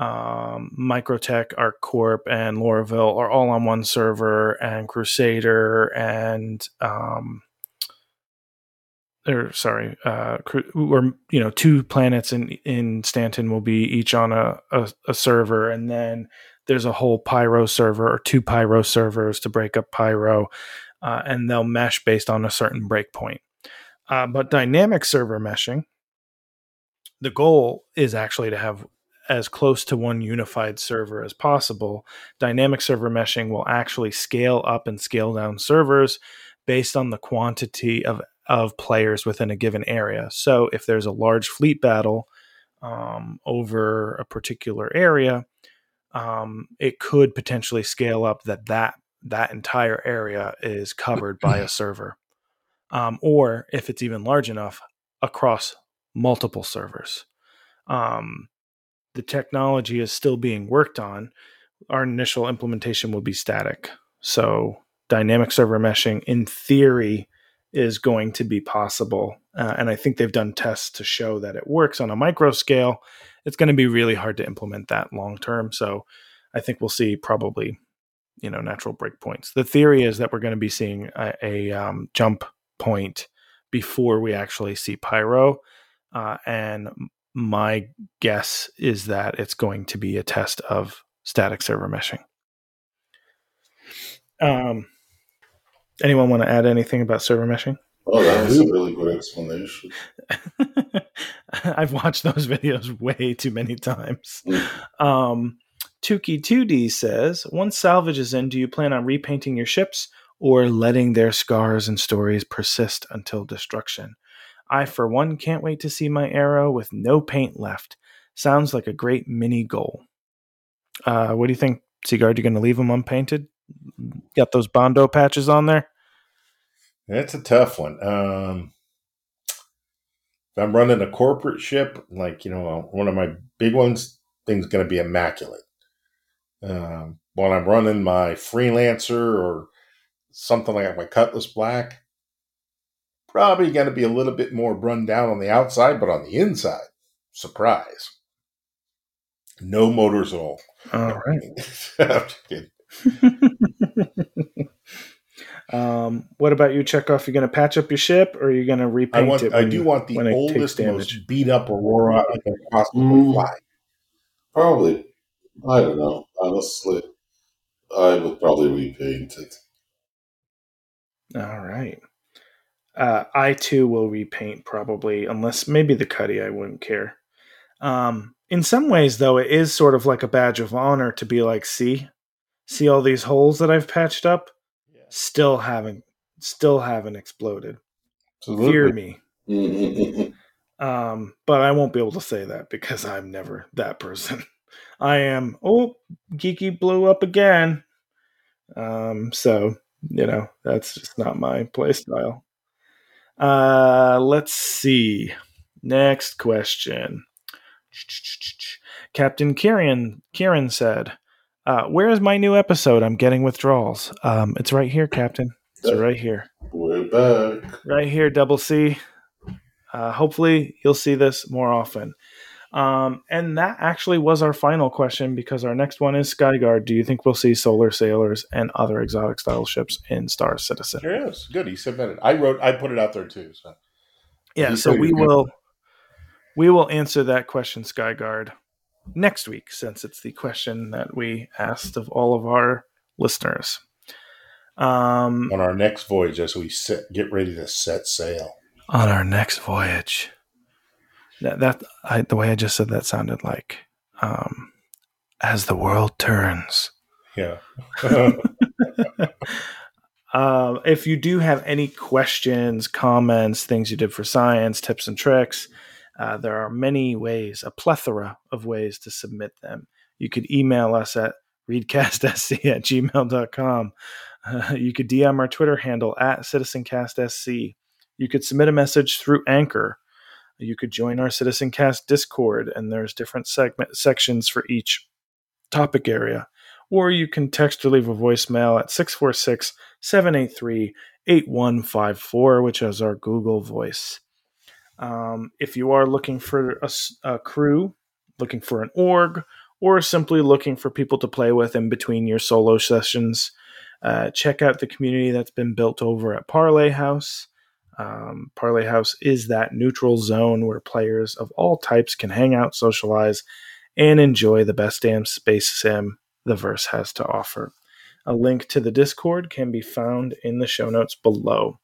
um, Microtech, ArcCorp, and Lorville are all on one server, and Crusader and um, or sorry, uh, or you know, two planets in in Stanton will be each on a, a, a server, and then there's a whole Pyro server or two Pyro servers to break up Pyro, uh, and they'll mesh based on a certain breakpoint. Uh, but dynamic server meshing, the goal is actually to have as close to one unified server as possible. Dynamic server meshing will actually scale up and scale down servers based on the quantity of, of players within a given area. So if there's a large fleet battle um, over a particular area, um, it could potentially scale up that that that entire area is covered by a [CLEARS THROAT] server, um, or if it's even large enough, across multiple servers. Um, the technology is still being worked on, our initial implementation will be static. So dynamic server meshing, in theory, is going to be possible. Uh, and I think they've done tests to show that it works on a micro scale. It's going to be really hard to implement that long term. So I think we'll see probably, you know, natural breakpoints. The theory is that we're going to be seeing a, a um, jump point before we actually see Pyro. Uh, and my guess is that it's going to be a test of static server meshing. Um, anyone want to add anything about server meshing? Oh, that was a really good explanation. [LAUGHS] I've watched those videos way too many times. Mm. Um, Tukey2D says, once salvage is in, do you plan on repainting your ships or letting their scars and stories persist until destruction? I, for one, can't wait to see my arrow with no paint left. Sounds like a great mini goal. Uh, what do you think, Sigard? You're going to leave them unpainted? Got those Bondo patches on there? That's a tough one. Um, if I'm running a corporate ship, like, you know, one of my big ones, thing's going to be immaculate. Um, when I'm running my freelancer or something like my Cutlass Black, probably going to be a little bit more run down on the outside, but on the inside, surprise. No motors at all. All right. [LAUGHS] [LAUGHS] um, what about you, Chekhov? You going to patch up your ship, or are you going to repaint I want, it? I do want the oldest, most beat up Aurora I can possibly mm. fly. Probably. I don't know. Honestly, I would probably repaint it. All right. Uh, I too will repaint probably, unless maybe the Cuddy. I wouldn't care. Um, in some ways, though, it is sort of like a badge of honor to be like, see, see all these holes that I've patched up, yeah. still haven't, still haven't exploded. Absolutely. Fear me. [LAUGHS] um, but I won't be able to say that because I'm never that person. [LAUGHS] I am. Oh, geeky blew up again. Um, so you know that's just not my play style. Uh, let's see. Next question. Captain Kieran Kieran said, uh, "Where is my new episode? I'm getting withdrawals. Um, it's right here, Captain. It's right here. We're back. Right here, Double C. Uh, hopefully, you'll see this more often. Um, and that actually was our final question because our next one is Skyguard. Do you think we'll see solar sailors and other exotic style ships in Star Citizen? There is. Good. He submitted. I wrote. I put it out there too. So yeah. So we good. will we will answer that question, Skyguard, next week since it's the question that we asked of all of our listeners. Um, on our next voyage, as we set, get ready to set sail. On our next voyage. That, that I, the way I just said that sounded like um, as the world turns. Yeah. uh, [LAUGHS] if you do have any questions, comments, things you did for science, tips and tricks, uh, there are many ways, a plethora of ways to submit them. You could email us at readcastsc at gmail.com. Uh, [LAUGHS] you could DM our Twitter handle at citizencastsc. You could submit a message through Anchor you could join our CitizenCast Discord, and there's different segment sections for each topic area. or you can text or leave a voicemail at 646 783 8154, which is our Google Voice. Um, if you are looking for a, a, crew, looking for an org, or simply looking for people to play with in between your solo sessions, uh, check out the community that's been built over at Parlay House. Um, Parlay House is that neutral zone where players of all types can hang out, socialize, and enjoy the best damn space sim the verse has to offer. A link to the Discord can be found in the show notes below.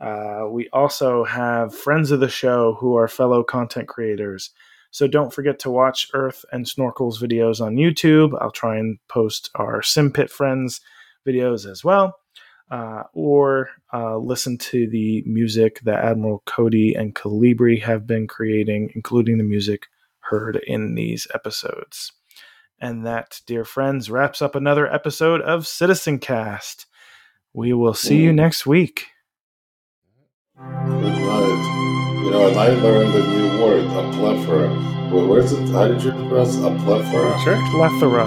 Uh, we also have friends of the show who are fellow content creators. So don't forget to watch Earth and Snorkel's videos on YouTube. I'll try and post our SimPit friends videos as well. Uh, or uh, listen to the music that Admiral Cody and Calibri have been creating, including the music heard in these episodes. And that, dear friends, wraps up another episode of Citizen Cast. We will see you next week. Good night. You know, and I learned a new word, a plethora. Where, where's it? How did you pronounce a plethora? Sure. Plethora.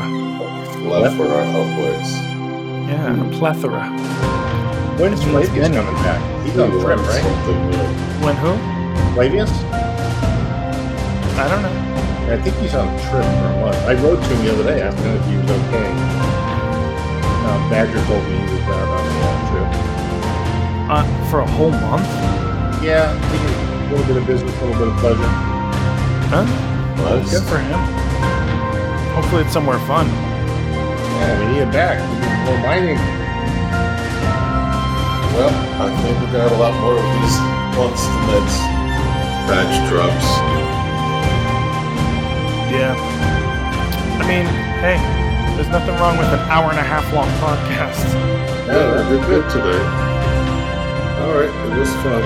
Plethora of words. Yeah, a plethora. When's Flavius coming back? He's on a trip, right? When who? Flavius? I don't know. I think he's on a trip for a month. I wrote to him the other day asking him if he was okay. Uh, Badger told me he was not on the trip. Uh, for a whole month? Yeah, a little bit of business, a little bit of pleasure. Huh? Nice. Good for him. Hopefully it's somewhere fun. Yeah, we need him back. We need more mining. Well, I think we're gonna have a lot more of these once the next batch drops. Yeah. I mean, hey, there's nothing wrong with an hour and a half long podcast. Yeah, we did good today. All right, it was fun.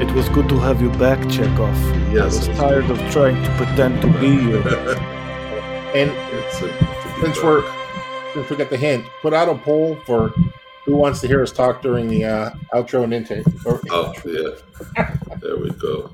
It was good to have you back, Chekhov. Yes. I was tired of trying to pretend to be you. [LAUGHS] and it's a, since we're since we got the hint, put out a poll for who wants to hear us talk during the uh, outro and intake. Or, oh yeah, there we go.